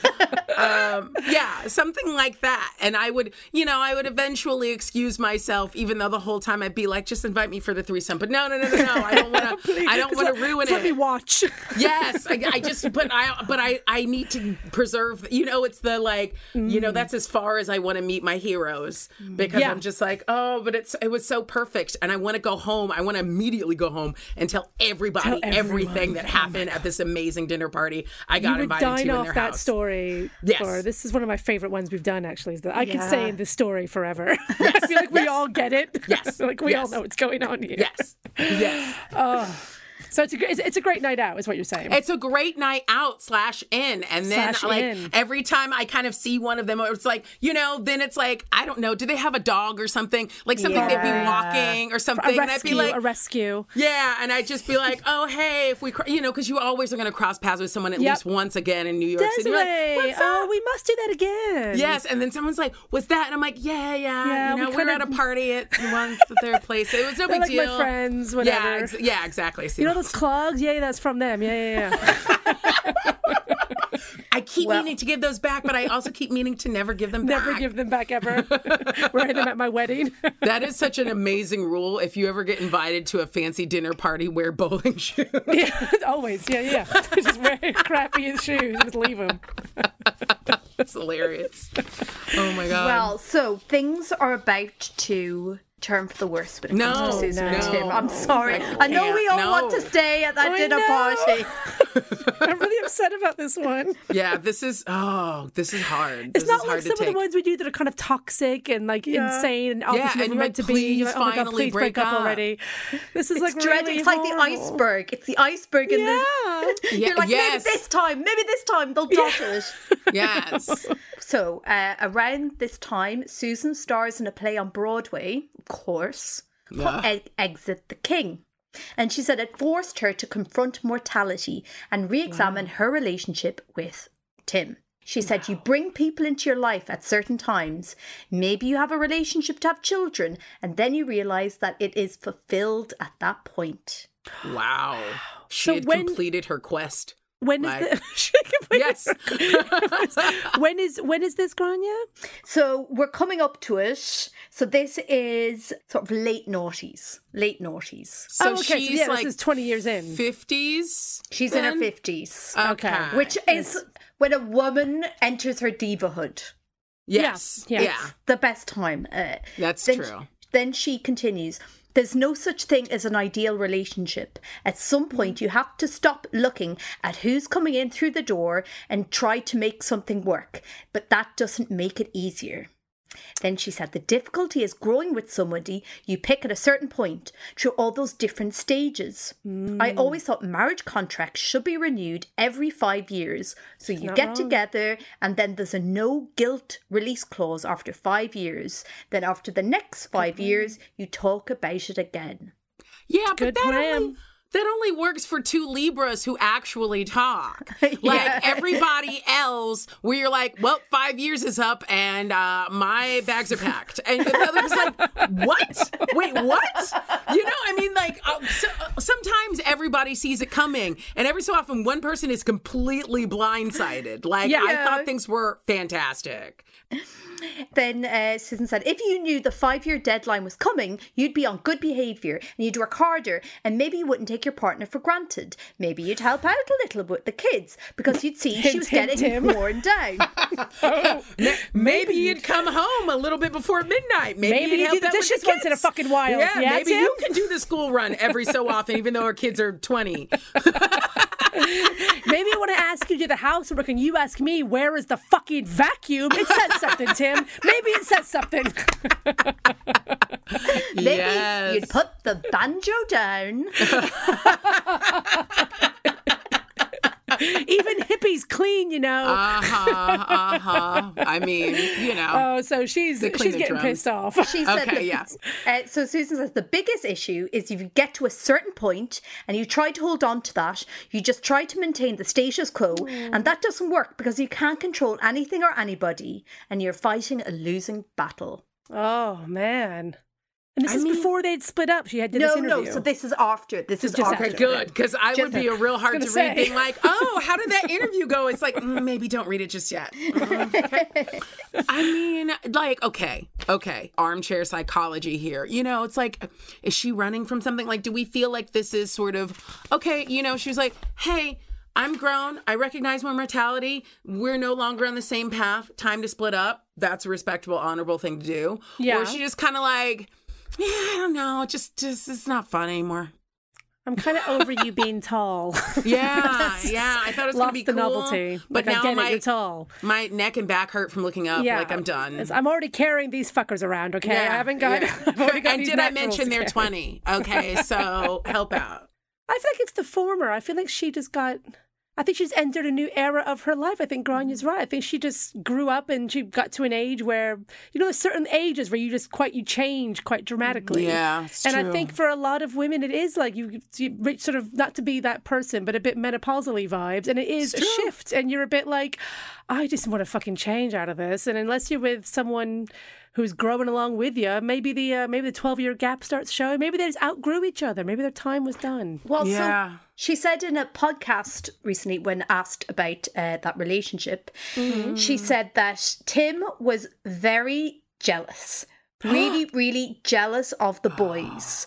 Um, yeah, something like that. And I would, you know, I would eventually excuse myself, even though the whole time I'd be like, just invite me for the threesome. But no, no, no, no, no. I don't want to. I don't want to ruin Let me watch. Yes, I, I just, but I, but I, I need to preserve. You know, it's the like, you know, that's as far as I want to meet my heroes because Yeah. I'm just like, oh, but it's, it was so perfect, and I want to go home. I want to immediately go home and tell everybody Tell everything that oh happened at this amazing dinner party I got you would invited dine to in off their that house. story. Yes. For, this is one of my favorite ones we've done. Actually, is that I could Yeah. say in this story forever. I feel like we all get it. Yes. Like we all know what's going on here. Yes, yes. So it's a gr- it's, it's a great night out, is what you're saying. It's a great night out slash in, and then Slash like in. every time I kind of see one of them, it's like you know, then it's like I don't know, do they have a dog or something like something they'd be walking or something, a and I'd be like. a rescue. yeah, and I'd just be like, "Oh, hey, if we, cr-, you know, because you always are going to cross paths with someone at Yep. least once again in New York City. You're like, oh, we must do that again. Yes, and then someone's like, "What's that?" And I'm like, "Yeah, yeah, Yeah, you know, we kinda- at a party at once at their place. It was no They're big like my deal." friends, Yeah, whatever. ex- yeah, exactly. See, You know those clogs? Yeah, that's from them. Yeah, yeah, yeah. I keep meaning to give those back, but I also keep meaning to never give them back. Never give them back ever. Wear them at my wedding. That is such an amazing rule. If you ever get invited to a fancy dinner party, wear bowling shoes. yeah, always. Yeah, yeah. Just wear crappy shoes. Just leave them. That's hilarious. Oh my god. Well, so things are about to turn for the worst when it No, comes to Susan and. Tim. I'm sorry. I I know we all can't, want to stay at that I dinner know. party. I'm really upset about this one. Yeah, this is oh, this is hard. It's this not is like hard some of the ones we do that are kind of toxic and like insane and obviously and never you're meant to be. You're like, oh my god, finally please break, break up, up." already. This is It's like dreadful. really It's like the iceberg. It's the iceberg in Yeah. the. Yeah, You're like, yes. maybe this time, maybe this time they'll dot it. Yes. So, uh, around this time, Susan stars in a play on Broadway, of course, Yeah. E- Exit the King. And she said it forced her to confront mortality and re examine her relationship with Tim. She said, You bring people into your life at certain times. Maybe you have a relationship to have children, and then you realize that it is fulfilled at that point. Wow. She So had when- completed her quest. When is Like- the She can put Yes. when is when is this Gráinne? So we're coming up to it. So this is sort of late noughties. Late noughties. So oh, okay. she's so yeah, like this is twenty years in. 50s. She's in her fifties. Okay. Which is when a woman enters her divahood. Yes. Yeah. Yeah. Yeah. The best time. Uh, That's then, true. Then she continues. There's no such thing as an ideal relationship. At some point, you have to stop looking at who's coming in through the door and try to make something work. But that doesn't make it easier. Then she said, The difficulty is growing with somebody you pick at a certain point through all those different stages. I mm. always thought marriage contracts should be renewed every five years. So you not get wrong. together and then there's a no guilt release clause after five years. Then after the next five years, you talk about it again. Yeah, but Good that plan. only that only works for two Libras who actually talk. Like Yeah. everybody else, where you're like, well, five years is up and uh, my bags are packed, and the other was like, what? Wait, what? You know, I mean, like uh, so, uh, sometimes everybody sees it coming, and every so often one person is completely blindsided. Like I thought things were fantastic. Then uh, Susan said, if you knew the five year deadline was coming, you'd be on good behaviour and you'd work harder and maybe you wouldn't take your partner for granted. Maybe you'd help out a little with the kids because you'd see she was Hint, hint, getting Tim. worn down. Maybe you'd come home a little bit before midnight. Maybe, Maybe you'd you help do the out with dishes once in a fucking while. Yeah, Yeah, maybe Tim? you can do the school run every so often, even though our kids are 20. Maybe I want to ask you to do the housework and you ask me where is the fucking vacuum. It says something, Tim. Maybe it says something. Maybe yes. you'd put the banjo down. Even hippies clean, you know. Uh huh. Uh huh. I mean, you know. oh, so she's she's getting drums. pissed off. She said, Okay, that- yes. Uh, so Susan says the biggest issue is if you get to a certain point and you try to hold on to that, you just try to maintain the status quo, and that doesn't work because you can't control anything or anybody, and you're fighting a losing battle. Oh man. And this I is mean- before they'd split up. She had did no, this no. interview. So this is after. This is just after. Okay, good. Because I would be a real hard to gonna read, say. being like, "Oh, how did that interview go?" It's like mm, maybe don't read it just yet. Okay. I mean, like, okay, okay, armchair psychology here. You know, it's like, is she running from something? Like, do we feel like this is sort of okay? You know, she was like, "Hey." I'm grown. I recognize my mortality. We're no longer on the same path. Time to split up. That's a respectable, honorable thing to do. Yeah. Or she just kind of like, yeah, I don't know. Just, just it's not fun anymore. I'm kind of over you being tall. Yeah, yeah. I thought it was gonna Lost be the cool, novelty. but Like, now it, my you're tall. my neck and back hurt from looking up. Yeah, like I'm done. It's- I'm already carrying these fuckers around. Okay, I haven't got. yeah. Got and did I mention to they're 20? Okay, so help out. I feel like it's the former. I feel like she just got. I think she's entered a new era of her life. I think Gráinne's right. I think she just grew up and she got to an age where you know, there's certain ages where you just quite you change quite dramatically. Yeah, and I think for a lot of women, it is like you, you reach sort of not to be that person, but a bit menopausally vibes, and it is a shift, and you're a bit like, I just want to fucking change out of this, and unless you're with someone who's growing along with you, maybe the uh, maybe the twelve year gap starts showing. Maybe they just outgrew each other. Maybe their time was done. Well, Yeah. so she said in a podcast recently when asked about uh, that relationship, she said that Tim was very jealous, really, really jealous of the boys.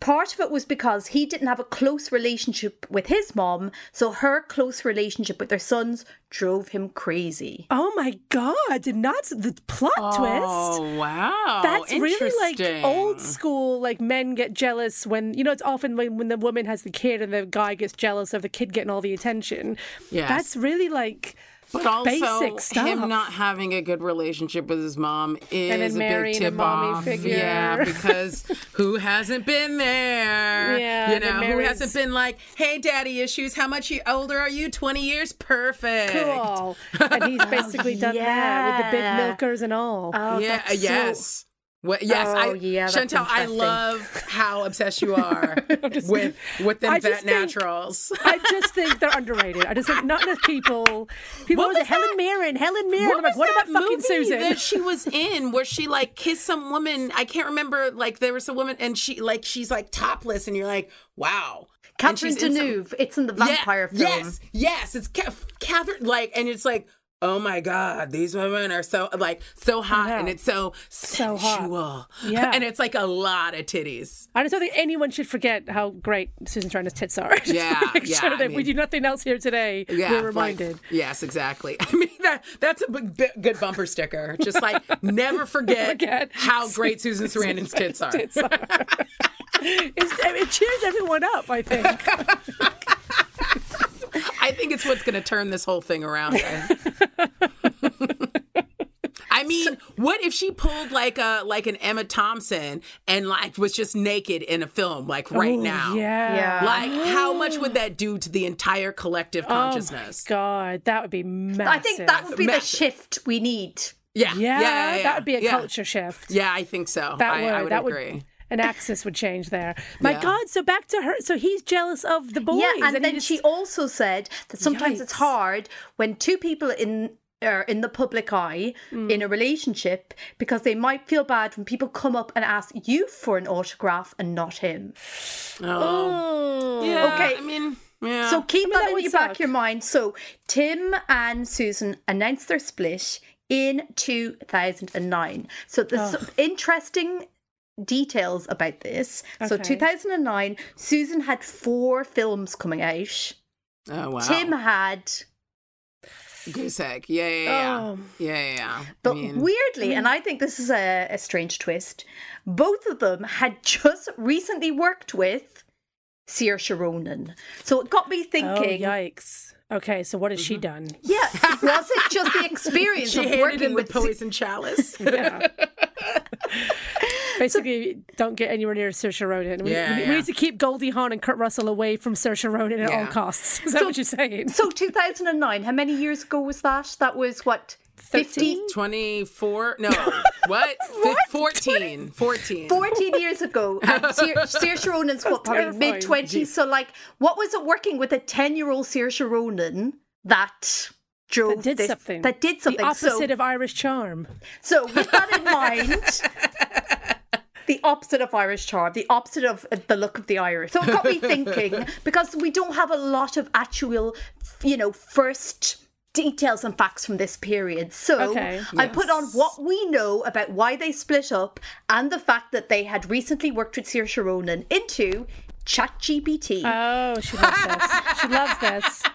Part of it was because he didn't have a close relationship with his mom, so her close relationship with their sons drove him crazy. Oh my god! Did not the plot oh, twist. Oh wow, That's really like old school. Like men get jealous when you know it's often when, when the woman has the kid and the guy gets jealous of the kid getting all the attention. Yeah. That's really like But also, basic stuff. him not having a good relationship with his mom is then a big marrying a tip mommy off. figure. Yeah, because who hasn't been there? Yeah, you know, who hasn't been like, "Hey, daddy issues. How much older are you? Twenty years. Perfect. cool. and he's basically oh, done that with the big milkers and all. Oh, yeah. that's so- yes. What, yes, Oh, I, yeah, Chantal, I love how obsessed you are with with them vet think- naturals. I just think they're underrated. I just think not enough people. People What was say Helen? Mirren, Helen Mirren. What I'm like, what about fucking Susan? that she was in where she like kissed some woman? I can't remember. Like there was a woman and she like she's like topless and you're like, wow. Catherine in some- Deneuve. It's in the Yeah, vampire film. Yes, yes, it's Ca- Catherine. Like, and it's like. Oh my God! These women are so like so hot, and it's so So hot. Yeah. and it's like a lot of titties. I just don't think anyone should forget how great Susan Sarandon's tits are. Yeah, make yeah, sure I that we do nothing else here today. Yeah, we're like- reminded. yes, exactly. I mean that that's a big, big- good bumper sticker. Just like never forget, Forget how great Susan Sarandon's tits are. Tits are. It cheers everyone up. I think. I think it's what's going to turn this whole thing around. I mean, what if she pulled like a like an Emma Thompson and like was just naked in a film like right Ooh, now? Yeah. Yeah. Like how much would that do to the entire collective oh consciousness? Oh God, that would be massive. I think that would be the shift we need. yeah, Yeah, yeah, yeah, yeah, that would be a yeah. culture shift. Yeah, I think so. That I, would. I would that agree. would. An axis would change there. My Yeah. God! So back to her. So he's jealous of the boys. yeah, and he then just- she also said that sometimes it's hard when two people in are in the public eye Mm. in a relationship because they might feel bad when people come up and ask you for an autograph and not him. Oh, yeah. Okay. I mean, yeah. So keep that that in your back suck. of your mind. So Tim and Susan announced their split in 2009. So there's some interesting details about this. So 2009, Susan had four films coming out. oh wow. Tim had, Goose egg. Yeah, yeah, yeah. Oh. Yeah, yeah, yeah. but I mean, weirdly, and I think this is a, a strange twist, both of them had just recently worked with Saoirse Ronan. So it got me Oh thinking. yikes! Okay, so what has she mm-hmm. done? Yeah, was it just the experience she of handed working in the with poison chalice. Yeah. Basically, don't get anywhere near Saoirse Ronan. We, Yeah, we, yeah. we need to keep Goldie Hawn and Kurt Russell away from Saoirse Ronan at all costs. Is that what you're saying? So 2009, how many years ago was that? That was what? 50? 24? No. What? Fif- 14. 14. 14 years ago. And Saoir- Saoirse Ronan's what, probably mid 20s. So, like, what was it working with a 10 year old Saoirse Ronan that drove That did this- something. That did something. The opposite so, of Irish charm. so, with that in mind, the opposite of Irish charm, the opposite of uh, the look of the Irish. So it got me thinking because we don't have a lot of actual, you know, first details and facts from this period. So Okay. I put on what we know about why they split up and the fact that they had recently worked with Saoirse Ronan into ChatGPT. Oh, she loves this. She loves this.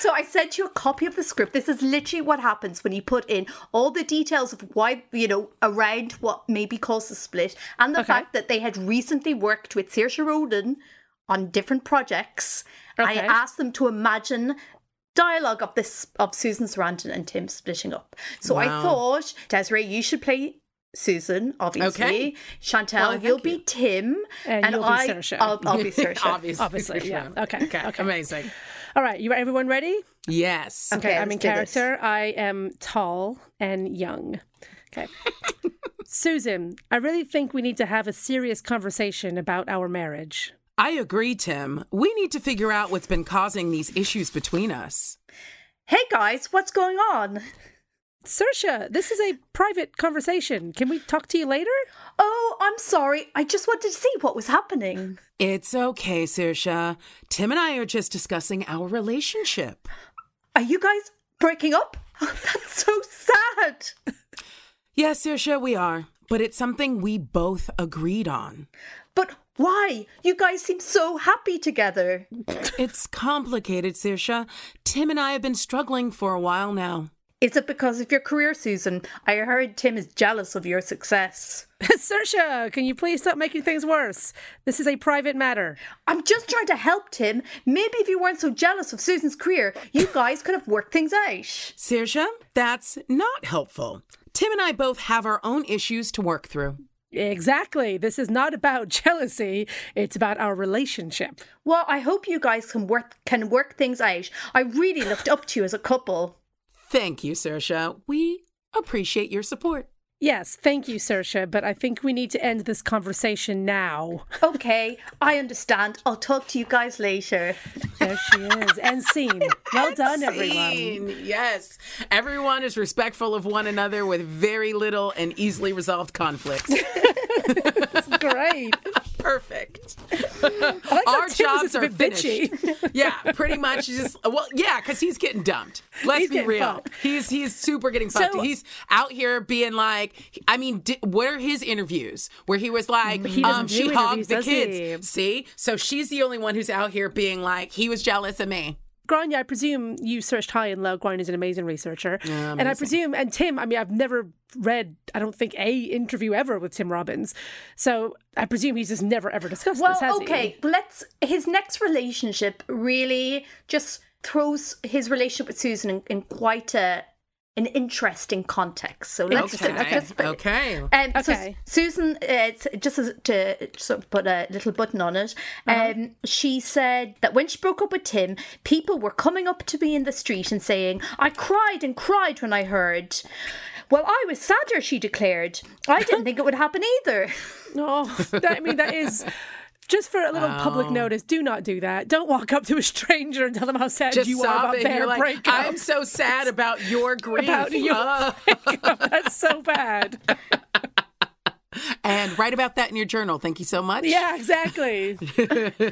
So I sent you a copy of the script. This is literally what happens when you put in all the details of why, you know, around what maybe caused the split and the Okay. fact that they had recently worked with Saoirse Ronan on different projects. I asked them to imagine dialogue of this of Susan Sarandon and Tim splitting up. So I thought, Desiree, you should play Susan, obviously. Okay. Chantal, Well, you'll you. be Tim. And you'll be I, Saoirse. I'll, I'll be Saoirse. Obviously. Obviously, yeah. Okay, Okay. okay. Amazing. All right, you everyone ready? Yes. Okay, I'm in do this. character. I am tall and young. Okay. Susan, I really think we need to have a serious conversation about our marriage. I agree, Tim. We need to figure out what's been causing these issues between us. Hey guys, what's going on? Saoirse, this is a private conversation. Can we talk to you later? Oh, I'm sorry. I just wanted to see what was happening. It's okay, Saoirse. Tim and I are just discussing our relationship. Are you guys breaking up? That's so sad. Yes, Saoirse, we are. But it's something we both agreed on. But Why? You guys seem so happy together. It's complicated, Saoirse. Tim and I have been struggling for a while now. Is it because of your career, Susan? I heard Tim is jealous of your success. Saoirse, can you please stop making things worse? This is a private matter. I'm just trying to help Tim. Maybe if you weren't so jealous of Susan's career, you guys could have worked things out. Saoirse, that's not helpful. Tim and I both have our own issues to work through. Exactly. This is not about jealousy. It's about our relationship. Well, I hope you guys can work can work things out. I really looked up to you as a couple. Thank you, Saoirse. We appreciate your support. Yes, thank you, Saoirse, but I think we need to end this conversation now. Okay, I understand. I'll talk to you guys later. There she is. End scene. Well done, everyone. Yes. Everyone is respectful of one another with very little and easily resolved conflicts. That's great. Perfect. like Our jobs are finished. bitchy. yeah, pretty much. Just well, yeah, because he's getting dumped. Let's He's be real. He's he's super getting fucked. So- he's out here being like, I mean, di- what are his interviews where he was like, He um, she hogged the kids. he? See, so she's the only one who's out here being like, he was jealous of me. Gráinne, I presume you searched high and low. Gráinne's an amazing researcher. and I presume, and Tim, I mean, I've never read, I don't think, a interview ever with Tim Robbins. So I presume he's just never, ever discussed Well, this, has he? okay, let's. His next relationship really just throws his relationship with Susan in, in quite a an interesting context. So let's Interesting, let's- Okay. let's put- Okay. Um, so Susan, uh, it's- just as, to sort of put a little button on it, um, she said that when she broke up with Tim, people were coming up to me in the street and saying, "I cried and cried when I heard." Well, I was sadder, she declared. I didn't think it would happen either. No, that, I mean, that is. Just for a little public notice, do not do that. Don't walk up to a stranger and tell them how sad Just you are about their like, breakup. I'm so sad about your grief. About your Uh, That's so bad. and write about that in your journal. Thank you so much. Yeah, exactly.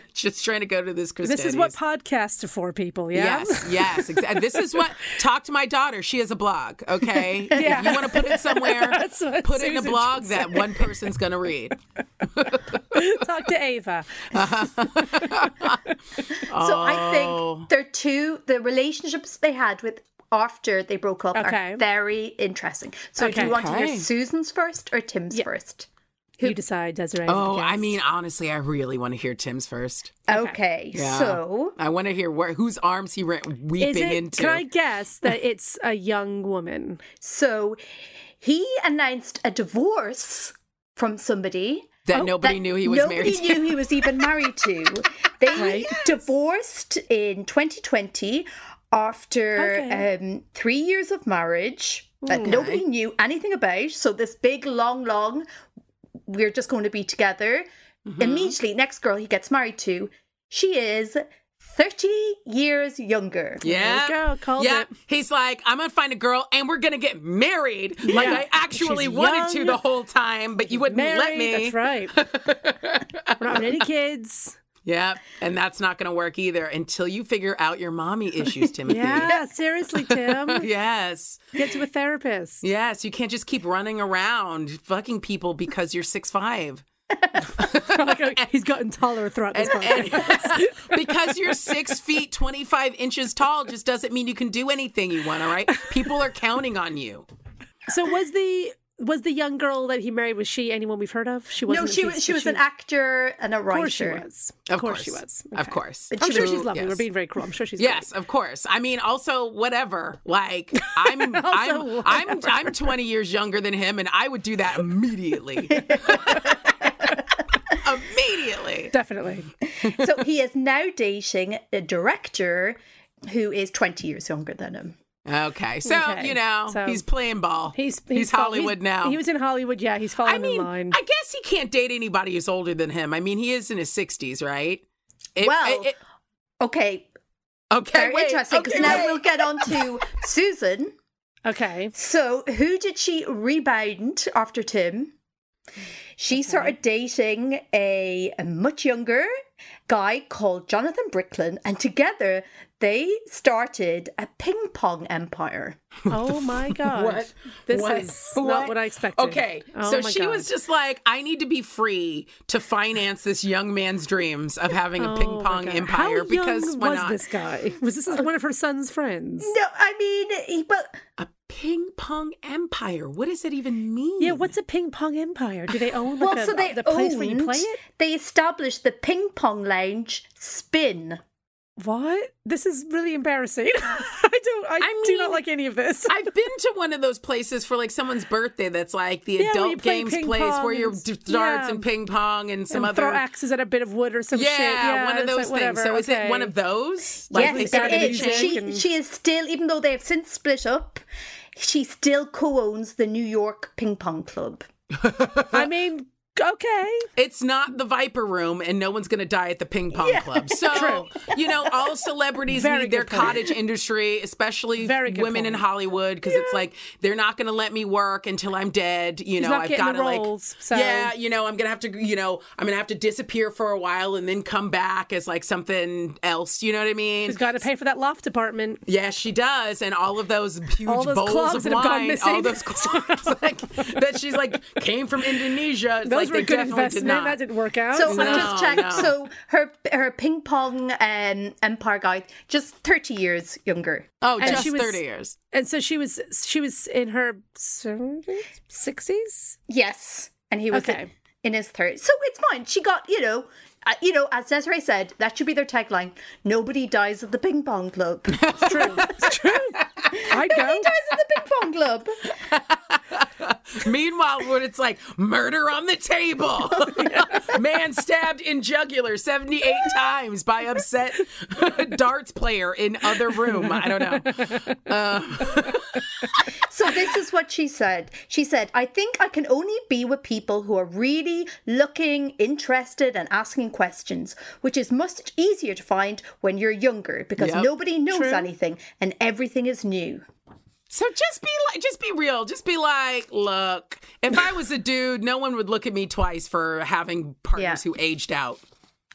Just trying to go to this This is what podcasts are for, people. Yeah. Yes, yes, exactly. This is what. Talk to my daughter. She has a blog. Okay, Yeah. if you want to put it somewhere, That's what put it in a blog should that one person's going to read. Talk to Ava. So I Oh. think they're two the relationships they had with after they broke up Okay. are very interesting. So do you want to hear Susan's first or Tim's first? You decide, Desiree. Oh, I mean, honestly, I really want to hear Tim's first. Okay, Yeah. so I want to hear where whose arms he went Is weeping it? into. Can I guess that it's a young woman? so he announced a divorce from somebody that oh, nobody that knew he was nobody married to. Nobody knew he was even married to. They Right. divorced in 2020 after Okay. um, three years of marriage that nobody knew anything about. So this big, long, long, we're just going to be together. Mm-hmm. Immediately, next girl he gets married to, she is 30 years younger. Yeah. There you go, called yeah. it. He's like, I'm gonna find a girl and we're gonna get married. Like Yeah. I actually She's wanted to the whole time, but you wouldn't Married. let me. That's right. We're not having any kids. Yeah. And that's not gonna work either until you figure out your mommy issues, Timothy. Yeah, seriously, Tim. Yes. Get to a therapist. Yes. You can't just keep running around fucking people because you're six five. Uh, he's gotten taller throughout this podcast. because you're six feet twenty five inches tall just doesn't mean you can do anything you want, all right? People are counting on you. So was the was the young girl that he married was she anyone we've heard of? She wasn't. No, she a was she but was an actor and a writer. Of course she was. Of, course, she was. Of course. But I'm she sure was- she's lovely. We're being very cruel. I'm sure she's Yes, of course. I mean, also whatever. Like I'm, I'm, Also I'm, I'm 20 years younger than him, and I would do that immediately. immediately. Definitely. so he is now dating a director who is 20 years younger than him. Okay, so Okay, you know so- he's playing ball. He's he's, fall- Hollywood now. He was in Hollywood. Yeah, he's falling I mean, in line. I guess he can't date anybody who's older than him. I mean, he is in his 60s, right? It- Well, it- it- Okay, okay, very wait, interesting because okay, now we'll get on to Susan. okay. So, who did she rebound after Tim? She started dating a, a much younger guy called Jonathan Bricklin, and together they started a ping pong empire. Oh my god. What? This What? is not what I expected. Okay, Oh so she God. was just like, I need to be free to finance this young man's dreams of having a Oh ping pong empire How because young why was not? this guy? Was this one of her son's friends? No, I mean, he, well, A ping pong empire. What does that even mean? Yeah, what's a ping pong empire? Do they own well, like a, so they the place where you play it? They established the ping pong lounge Spin. What? This is really embarrassing. I don't. I, I do not like any of this. I've been to one of those places for like someone's birthday that's like the Yeah, adult games place pong where you're d- darts yeah. and ping pong and some and other throw axes at a bit of wood or some yeah, shit. Yeah, one of those like, things. whatever, So is it one of those? yes, they started a is. She, and- she is still, even though they have since split up, she still co-owns the New York Ping Pong Club. I mean, okay. It's not the Viper Room, and no one's going to die at the ping pong club. So, you know, all celebrities Very need their point. cottage industry, especially Very good women in. Hollywood, because it's like they're not going to let me work until I'm dead. You She's know, I've got to like, so- yeah, you know, I'm gonna have to, you know, I'm gonna have to disappear for a while and then come back as like something else. You know what I mean? She's got to pay for that loft apartment. Yes, she does, and all of those huge All those bowls of that have gone wine, missing. all those clubs like, that she's like came from Indonesia. It's Those like were a good investment. did. That didn't work out. So No, I just checked. no. So her her ping pong um, empire guy just thirty years younger. Oh, And just she was- thirty years. and so she was she was in her sixties. Yes, and he was Okay. in, in his thirties. So it's fine. She got you know. Uh, you know, as Desiree said, that should be their tagline. Nobody dies at the ping pong club. Nobody It's true. It's true. I'd go. dies at the ping pong club. Meanwhile, when it's like murder on the table, man stabbed in jugular seventy-eight times by upset darts player in other room. I don't know. Um, so this is what she said. She said, I think I can only be with people who are really looking, interested, and asking questions, which is much easier to find when you're younger because Yep. nobody knows True. anything and everything is new. So just be like, just be real. Just be like, look, if I was a dude, no one would look at me twice for having partners Yeah. who aged out.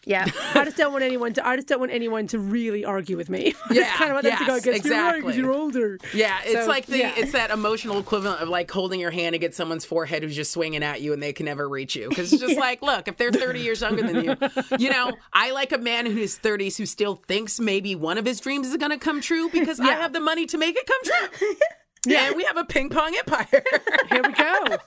Yeah. I just don't want anyone to. I just don't want anyone to really argue with me. I Yeah, kind of want them to go, yes, "Guess you're exactly. because you're older." Yeah, it's So, like the yeah. it's that emotional equivalent of like holding your hand against someone's forehead who's just swinging at you and they can never reach you because it's just like, look, if they're 30 years younger than you, you know, I like a man in his 30s who still thinks maybe one of his dreams is going to come true because I have the money to make it come true. Yeah, and we have a ping pong empire. Here we go.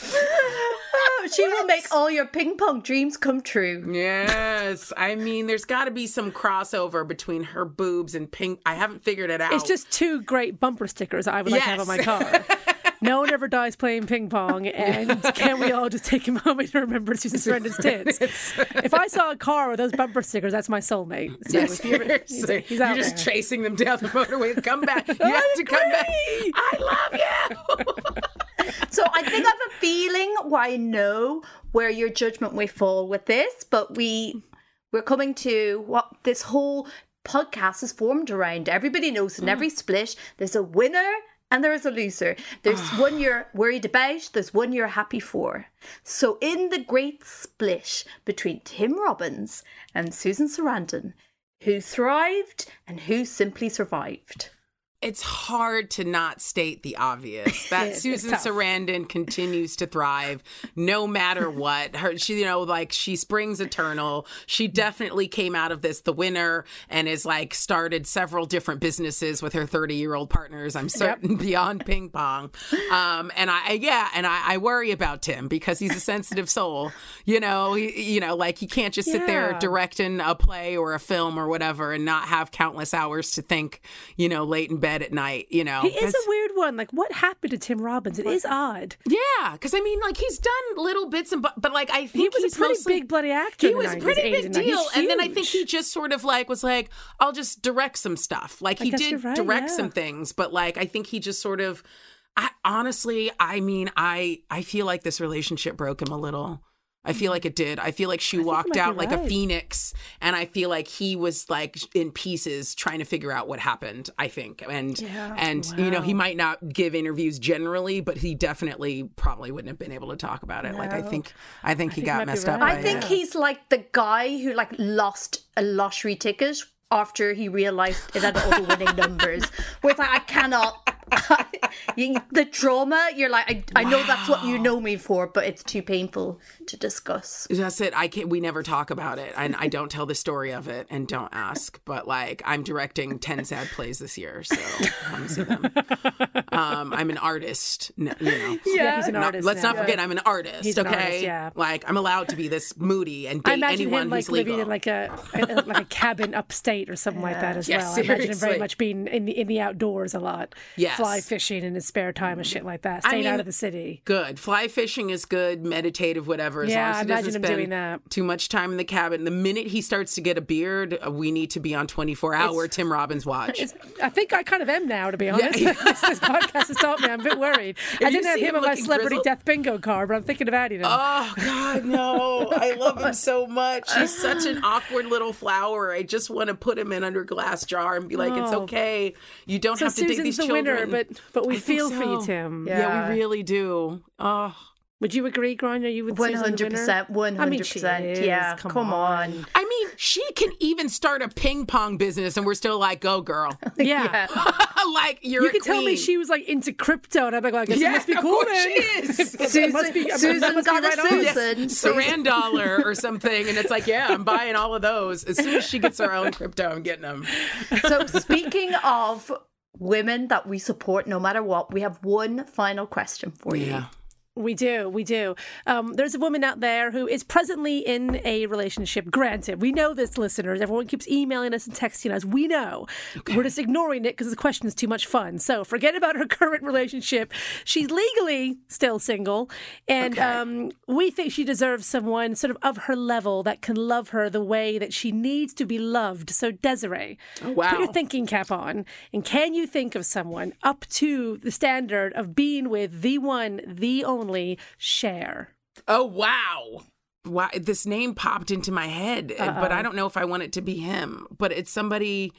She will make all your ping pong dreams come true. yes, I mean, there's got to be some crossover between her boobs and ping. I haven't figured it out. It's just two great bumper stickers I would like to have on my car. No one ever dies playing ping pong, and can we all just take a moment to remember Susan Sarandon's tits? if I saw a car with those bumper stickers, that's my soulmate. So Yes, if you're, he's, seriously. he's You're out just there. chasing them down the motorway. Come back. You have to come back. I love you. So I think I have a feeling where I know where your judgment may fall with this, but we we're coming to what this whole podcast is formed around. Everybody knows in mm. every split there's a winner and there is a loser. There's one you're worried about, there's one you're happy for. So in the great split between Tim Robbins and Susan Sarandon, who thrived and who simply survived. It's hard to not state the obvious that Susan. Sarandon continues to thrive no matter what. Her, she, you know, like she springs eternal. She definitely came out of this the winner and is like started several different businesses with her 30 year old partners. I'm certain beyond ping pong. Um, and I, yeah, and I, I worry about Tim because he's a sensitive soul. You know, he, you know, like he can't just sit there directing a play or a film or whatever and not have countless hours to think. You know, late in bed at night. You know, He is That's- a weird one. Like, what happened to Tim Robbins? It is odd. yeah, because I mean, like he's done little bits and but, but like I think He was a pretty mostly, big bloody actor. He was 90s, pretty big deal, and then I think he just sort of like was like, I'll just direct some stuff. Like he did right, direct yeah. some things, but like I think he just sort of. I honestly, I mean, I I feel like this relationship broke him a little. I feel like it did. I feel like she walked out like a phoenix, and I feel like he was like in pieces trying to figure out what happened. I think, and Yeah. and you know he might not give interviews generally, but he definitely probably wouldn't have been able to talk about it. Like I think, I think he think got might messed up. right. by I think it. he's like the guy who like lost a lottery ticket after he realized it had all the winning numbers. Where it's like I cannot. you, the trauma, you're like, I, I know that's what you know me for, but it's too painful to discuss. That's it. I can't. We never talk about it, and I don't tell the story of it, and don't ask. But like, I'm directing ten sad plays this year, so come see them. Um, I'm an artist. You know. Yeah, he's an Not- artist. let's now. not forget, I'm an artist. He's an okay. artist, yeah. Like, I'm allowed to be this moody and I date imagine anyone him like who's legal. living in like a, a like a cabin upstate or something like that as Yeah, well. I imagine him very much being in the in the outdoors a lot. Yes. Fly fishing in his spare time and shit like that. I Staying out of the city. good. Fly fishing is good. Meditative, whatever. As Yeah, long as I imagine him doing that. too much time in the cabin. The minute he starts to get a beard, uh, we need to be on 24 hour Tim Robbins watch. I think I kind of am now, to be honest. this, this podcast has taught me. I'm a bit worried. I didn't have him him on my celebrity grizzled? death bingo card, but I'm thinking of adding him. Oh God, no! I love him so much. He's such an awkward little flower. I just want to put him in under a glass jar and be like, "It's Oh. okay. You don't so have to Susan's these the children." Winner, but but we I think feel for you. Tim. Yeah. we really do. Oh, Would you agree, Gráinne? You would One Susan the hundred winner? percent, one I mean, hundred she percent. Yeah, Come come on. I mean, she can even start a ping pong business, and we're still like, "Go, girl!" Yeah. like you're. You a could tell me she was like into crypto, and I'd be like, I guess it must be of cool course then. she is. It must be- Susan must got a right on. Susan. Saran dollar or something, and it's like, yeah, I'm buying all of those. As soon as she gets her own crypto, I'm getting them. So speaking of women that we support no matter what, we have one final question for you. Yeah. We do, we do. Um, there's a woman out there who is presently in a relationship. Granted, we know this, listeners. Everyone keeps emailing us and texting us. We know. We're just ignoring it because the question is too much fun. So forget about her current relationship. She's legally still single, and Okay. um, we think she deserves someone sort of of her level that can love her the way that she needs to be loved. So Desiree, put wow. your thinking cap on, and can you think of someone up to the standard of being with the one, the only Cher? Oh wow. Wow, this name popped into my head, but I don't know if I want it to be him. But it's somebody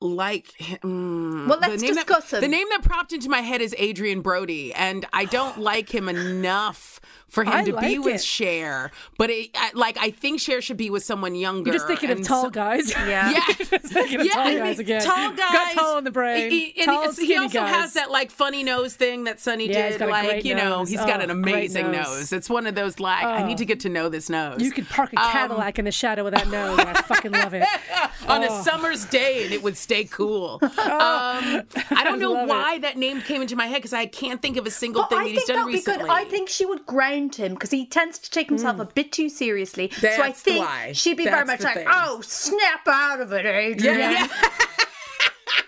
like him. Well, The let's name discuss that, him. The name that popped into my head is Adrien Brody, and I don't like him enough for him I to be like with it. Cher. But it, I, like, I think Cher should be with someone younger. You're just thinking of tall so- guys. Yeah. Yeah. just thinking of Yeah, tall guys again. Tall guys. Got tall in the brain. He, and tall, he also guys. has that like funny nose thing that Sonny Yeah, did. like you know, nose. he's got Oh, an amazing nose. nose. It's one of those like I need to get to know this nose. You could park a Um, Cadillac in the shadow of that nose. and I fucking love it. on Oh. a summer's day and it would stay cool. Um, I don't know why that name came into my head because I can't think of a single But thing I that he's done recently. I think she would ground him because he tends to take himself a bit too seriously. so I think why. she'd be very much like, thing. "Oh, snap out of it, Adrien." yeah, yeah.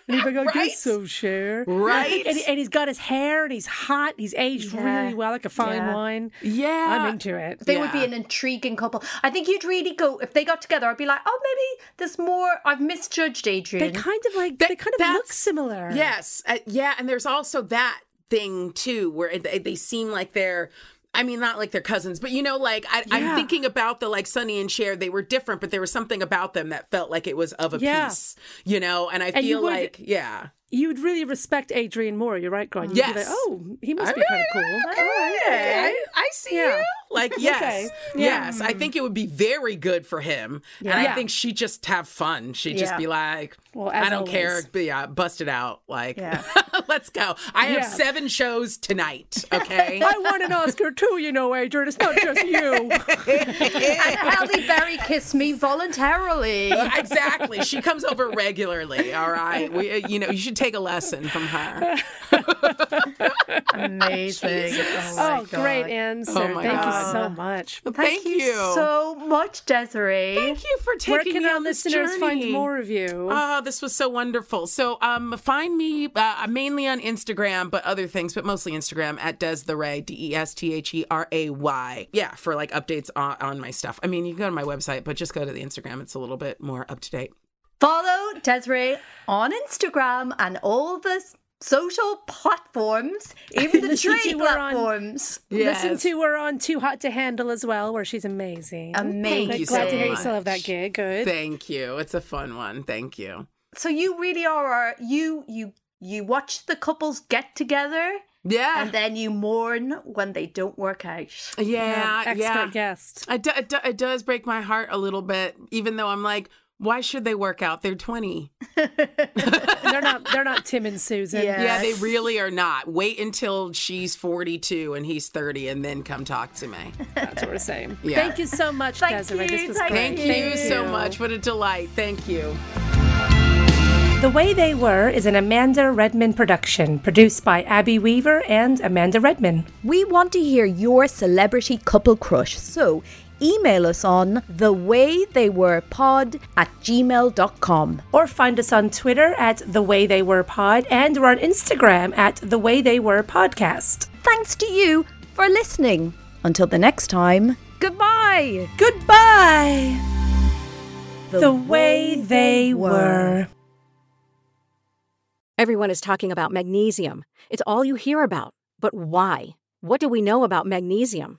And he'd be like, I Right? guess so, Cher. Right? And, and he's got his hair and he's hot. He's aged Yeah. really well, like a fine Yeah. wine. Yeah. I'm into it. They would be an intriguing couple. I think you'd really go if they got together. I'd be like, "Oh, maybe there's more." I've misjudged Adrien. They Adrien. kind of like, That- they kind of look similar. Yes, uh, yeah, and there's also that thing too where they, they seem like they're. I mean, not like they're cousins, but you know, like I, Yeah. I'm thinking about the like Sonny and Cher. They were different, but there was something about them that felt like it was of a Yeah. piece, you know. And I And feel would- like, yeah, You would really respect Adrien more. You're right, Gron. You'd be like, Yes. oh, he must I be kind of cool. Right, okay. I, I see Yeah. you. Like, yes, Okay. Yeah. yes. I think it would be very good for him, and I Yeah. think she'd just have fun. She'd just Yeah. be like, Well, I don't always. care, but yeah, bust it out. Like, Yeah. let's go. I have Yeah. seven shows tonight. Okay. I won an Oscar too, you know, Adrien. It's not just you. and Halle Berry kissed me voluntarily. exactly. She comes over regularly. All right. We, uh, you know, you should take a lesson from her. Amazing. Oh, my Oh, great answer. Oh my Thank God. you so much. Thank, you. so much, Desiree. Thank you for taking Where can me our on this listeners find journey. more of you? Oh, this was so wonderful. So, um, find me uh, mainly on Instagram, but other things, but mostly Instagram at Des the Ray, D E S T H E R A Y. Yeah, for like updates on, on my stuff. I mean, you can go to my website, but just go to the Instagram. It's a little bit more up to date. Follow Desiree on Instagram and all the social platforms, even the trade to her on- platforms. Listen Yes. to her on Too Hot to Handle as well, where she's amazing. Amazing. Glad- you Glad so to hear you still have that gig. Good. Thank you. It's a fun one. Thank you. So you really are you you you watch the couples get together Yeah. and then you mourn when they don't work out. yeah. expert yeah. guest. It, do, it, do, it does break my heart a little bit, even though I'm like, why should they work out? They're 20. they're not. They're not Tim and Susan. Yeah. Yeah, they really are not. Wait until she's 42 and he's 30 and then come talk to me. That's what we're saying. Yeah. Thank you so much, Thank Desiree. you, This was thank great. Thank you so much. What a delight. Thank you. The Way They Were is an Amanda Redman production, produced by Abby Weaver and Amanda Redman. We want to hear your celebrity couple crush, so email us on thewaytheywerepod at gmail.com. Or find us on Twitter at The Way They Were Pod, and we're on Instagram at The Way They Were Podcast. Thanks to you for listening. Until the next time, goodbye. Goodbye. The, Way They Were. Everyone is talking about magnesium. It's all you hear about. But why? What do we know about magnesium?